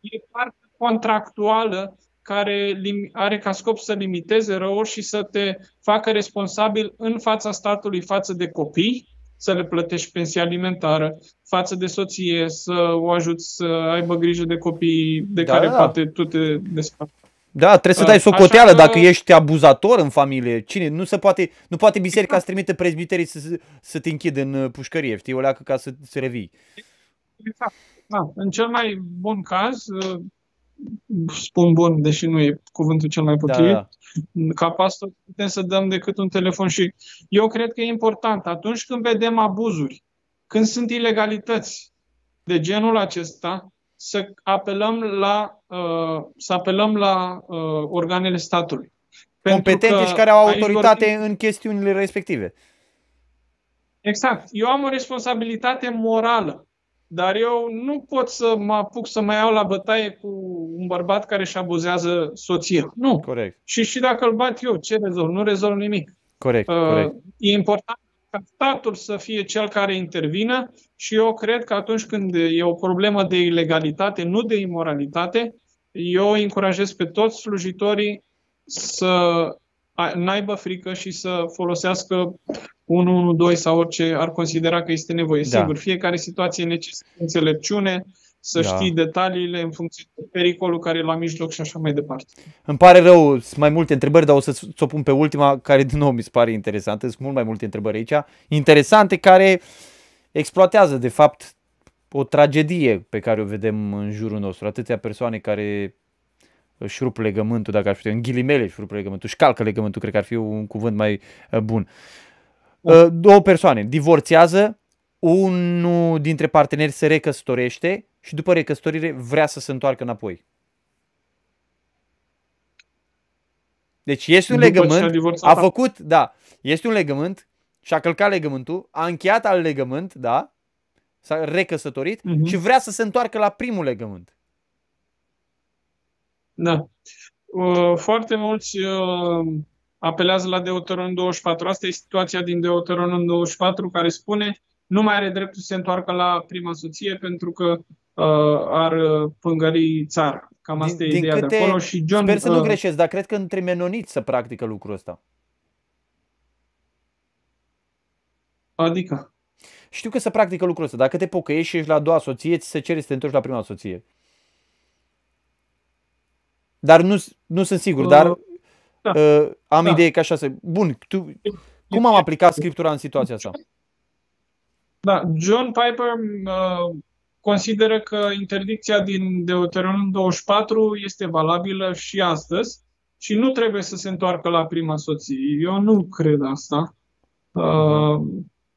e parte contractuală care are ca scop să limiteze răul și să te facă responsabil în fața statului față de copii, să le plătești pensia alimentară, față de soție, să o ajuți să aibă grijă de copii de da, care da. poate tu te desfaci. Da, trebuie să dai socoteală că... dacă ești abuzator în familie. Cine? Nu se poate, nu poate biserica exact. să trimite prezbiterii să, să te închidă în uh, pușcărie, știi, o leacă ca să, să revii. Exact. Da. În cel mai bun caz, uh, spun bun, deși nu e cuvântul cel mai potrivit, da, da. ca pastor putem să dăm decât un telefon și eu cred că e important atunci când vedem abuzuri, când sunt ilegalități de genul acesta, să apelăm la, uh, să apelăm la uh, organele statului. Competente și care au autoritate vorbim... în chestiunile respective. Exact. Eu am o responsabilitate morală, dar eu nu pot să mă apuc să mă iau la bătaie cu un bărbat care își abuzează soția. Nu. Corect. Și și dacă îl bat eu, ce rezolv? Nu rezolv nimic. Corect, uh, corect. E important ca statul să fie cel care intervină și eu cred că atunci când e o problemă de ilegalitate, nu de imoralitate, eu încurajez pe toți slujitorii să n-aibă frică și să folosească 112 sau orice ar considera că este nevoie. Da. Sigur, fiecare situație necesită înțelepciune, să da. știi detaliile în funcție de pericolul care e la mijloc și așa mai departe. Îmi pare rău, sunt mai multe întrebări, dar o să o pun pe ultima, care din nou mi se pare interesantă. Sunt mult mai multe întrebări aici, interesante, care exploatează, de fapt, o tragedie pe care o vedem în jurul nostru. Atâtea persoane care își rup legământul, dacă ar fi în ghilimele își rup legământul, își calcă legământul, cred că ar fi un cuvânt mai uh, bun. Uh, două persoane divorțează, unul dintre parteneri se recăsătorește și după recăsătorire vrea să se întoarcă înapoi. Deci este un după legământ, a făcut, da, este un legământ și a călcat legământul, a încheiat al legământ, da, s-a recăsătorit uh-huh. și vrea să se întoarcă la primul legământ. Da. Uh, foarte mulți uh, apelează la Deuteronom 24. Asta e situația din Deuteronom 24 care spune nu mai are dreptul să se întoarcă la prima soție pentru că uh, ar pângări țara. Cam asta din, e ideea câte, de acolo. Și John, sper să uh, nu greșesc, dar cred că între menoniți să practică lucrul ăsta. Adică? Știu că se practică lucrul ăsta. Dacă te pocăiești și ești la a doua soție, ți se cere să te întorci la prima soție. Dar nu, nu sunt sigur, uh, dar da. uh, am da. idee că așa să... Bun, tu, cum am aplicat scriptura în situația asta? Da, John Piper uh, consideră că interdicția din Deuteronom 24 este valabilă și astăzi și nu trebuie să se întoarcă la prima soție. Eu nu cred asta. Uh,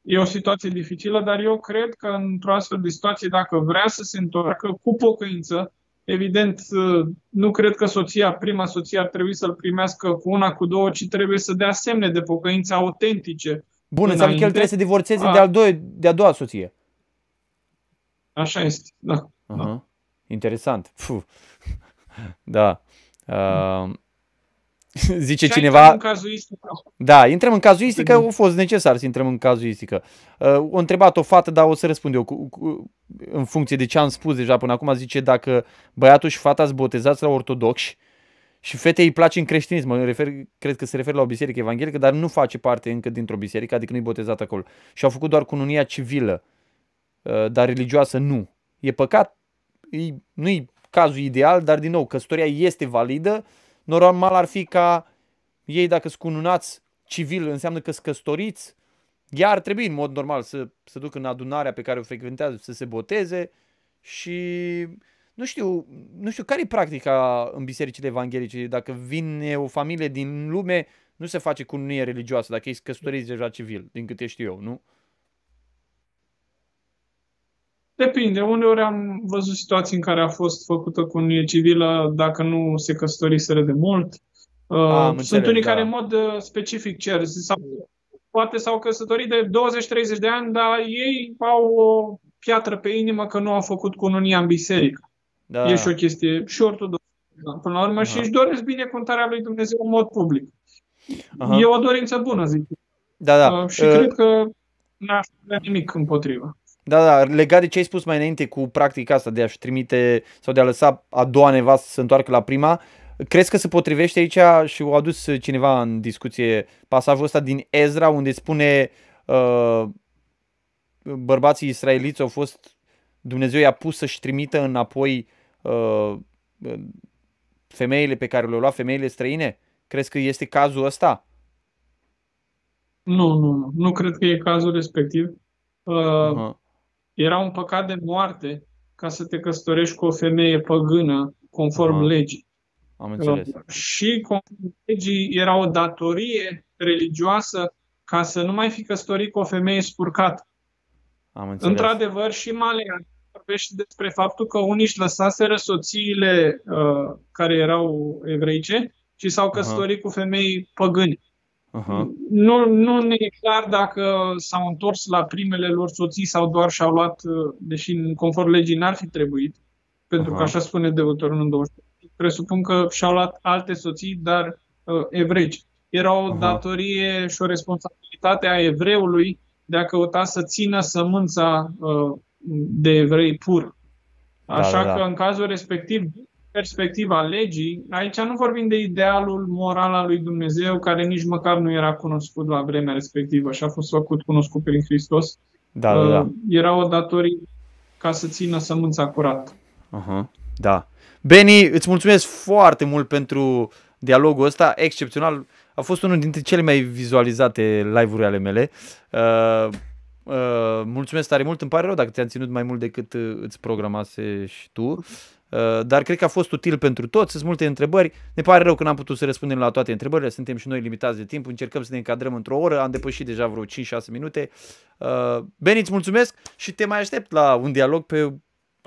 E o situație dificilă, dar eu cred că într-o astfel de situație, dacă vrea să se întoarcă cu pocăință, evident, nu cred că soția, prima soție ar trebui să-l primească cu una, cu două, ci trebuie să dea semne de pocăință autentice. Bun, înseamnă că el trebuie să divorțeze a, de, al doi, de a doua soție. Așa este, da. Uh-huh. da. Interesant. Puh. Da. Uh, zice și cineva... În cazuistică. Da, intrăm în cazuistică, a fost necesar să intrăm în cazuistică. Uh, o întrebat o fată, dar o să răspund eu cu, cu, în funcție de ce am spus deja până acum. Zice dacă băiatul și fata sunt botezați la ortodoxi și fetei îi place în creștinism, mă refer, cred că se referă la o biserică evanghelică, dar nu face parte încă dintr-o biserică, adică nu-i botezat acolo. Și au făcut doar cununia civilă, uh, dar religioasă nu. E păcat, e, nu-i cazul ideal, dar din nou, căsătoria este validă, normal ar fi ca ei dacă sunt cununați civil, înseamnă că sunt căsătoriți, ea ar trebui în mod normal să se ducă în adunarea pe care o frecventează, să se boteze și nu știu, nu știu care e practica în bisericile evanghelice, dacă vine o familie din lume, nu se face cununie religioasă, dacă ei sunt căsătoriți deja civil, din câte știu eu, nu? Depinde. Uneori am văzut situații în care a fost făcută cu cununie civilă dacă nu se căsătoriseră de mult. Uh, am Sunt înțeles, unii da. care în mod uh, specific cer. Sau, poate s-au căsătorit de 20-30 de ani, dar ei au o piatră pe inimă că nu au făcut cununia în biserică. Da. E și o chestie și ortodoxă. Până la urmă Aha. și își doresc binecuvântarea lui Dumnezeu în mod public. Aha. E o dorință bună, zic. Da, da. Uh, și uh, cred că n-aș avea nimic împotriva. Da, da, legat de ce ai spus mai înainte cu practica asta de a-și trimite sau de a lăsa a doua nevastă să se întoarcă la prima, crezi că se potrivește aici și o adus cineva în discuție pasajul ăsta din Ezra unde spune uh, bărbații israeliți au fost, Dumnezeu i-a pus să-și trimită înapoi uh, femeile pe care le-au luat, femeile străine? Crezi că este cazul ăsta? Nu, nu, nu. Nu cred că e cazul respectiv. Uh, uh-huh. Era un păcat de moarte ca să te căsătorești cu o femeie păgână conform Aha. legii. Am înțeles. Și conform legii era o datorie religioasă ca să nu mai fi căsătorit cu o femeie spurcată. Am înțeles. Într-adevăr, și Malean vorbește despre faptul că unii își lăsaseră soțiile uh, care erau evreice și s-au căsătorit Aha. cu femei păgâni. Uh-huh. Nu, nu ne e clar dacă s-au întors la primele lor soții sau doar și-au luat, uh, deși în conform legii n-ar fi trebuit, pentru uh-huh. că așa spune Deuteronomiul 20. Presupun că și-au luat alte soții, dar uh, evreci. Era o uh-huh. datorie și o responsabilitate a evreului de a căuta să țină sămânța uh, de evrei pur. Da, așa da, da, da. că în cazul respectiv, perspectiva legii, aici nu vorbim de idealul moral al lui Dumnezeu, care nici măcar nu era cunoscut la vremea respectivă și a fost făcut cunoscut prin Hristos. Da, da, da. Uh, era o datorie ca să țină sămânța curată. Uh-huh. Da. Beni, îți mulțumesc foarte mult pentru dialogul ăsta, excepțional. A fost unul dintre cele mai vizualizate live-uri ale mele. Uh, uh, mulțumesc tare mult, îmi pare rău dacă ți-am ținut mai mult decât uh, îți programase și tu. Uh, dar cred că a fost util pentru toți, sunt multe întrebări. Ne pare rău că n-am putut să răspundem la toate întrebările, suntem și noi limitați de timp, încercăm să ne încadrăm într-o oră, am depășit deja vreo 5-6 minute. Uh, Beni, îți mulțumesc și te mai aștept la un dialog pe,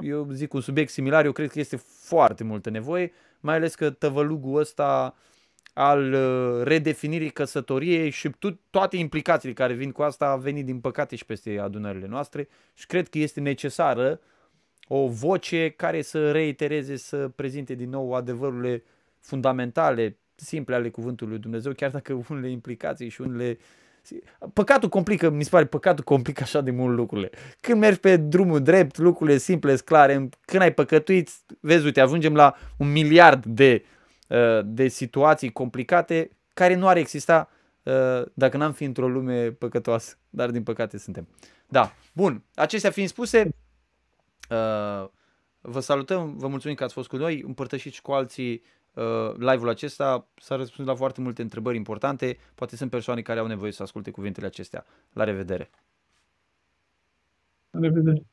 eu zic, un subiect similar, eu cred că este foarte multă nevoie, mai ales că tăvălugul ăsta al uh, redefinirii căsătoriei și tu, toate implicațiile care vin cu asta a venit din păcate și peste adunările noastre și cred că este necesară uh, o voce care să reitereze, să prezinte din nou adevărurile fundamentale, simple ale cuvântului lui Dumnezeu, chiar dacă unele implicații și unele Păcatul complică, mi se pare, păcatul complică așa de mult lucrurile. Când mergi pe drumul drept, lucrurile simple, clare, când ai păcătuit, vezi, uite, ajungem la un miliard de, uh, de situații complicate care nu ar exista uh, dacă n-am fi într-o lume păcătoasă, dar din păcate suntem. Da, bun, acestea fiind spuse, Uh, vă salutăm, vă mulțumim că ați fost cu noi, împărtășiți cu alții uh, live-ul acesta, s-a răspuns la foarte multe întrebări importante, poate sunt persoane care au nevoie să asculte cuvintele acestea. La revedere! La revedere!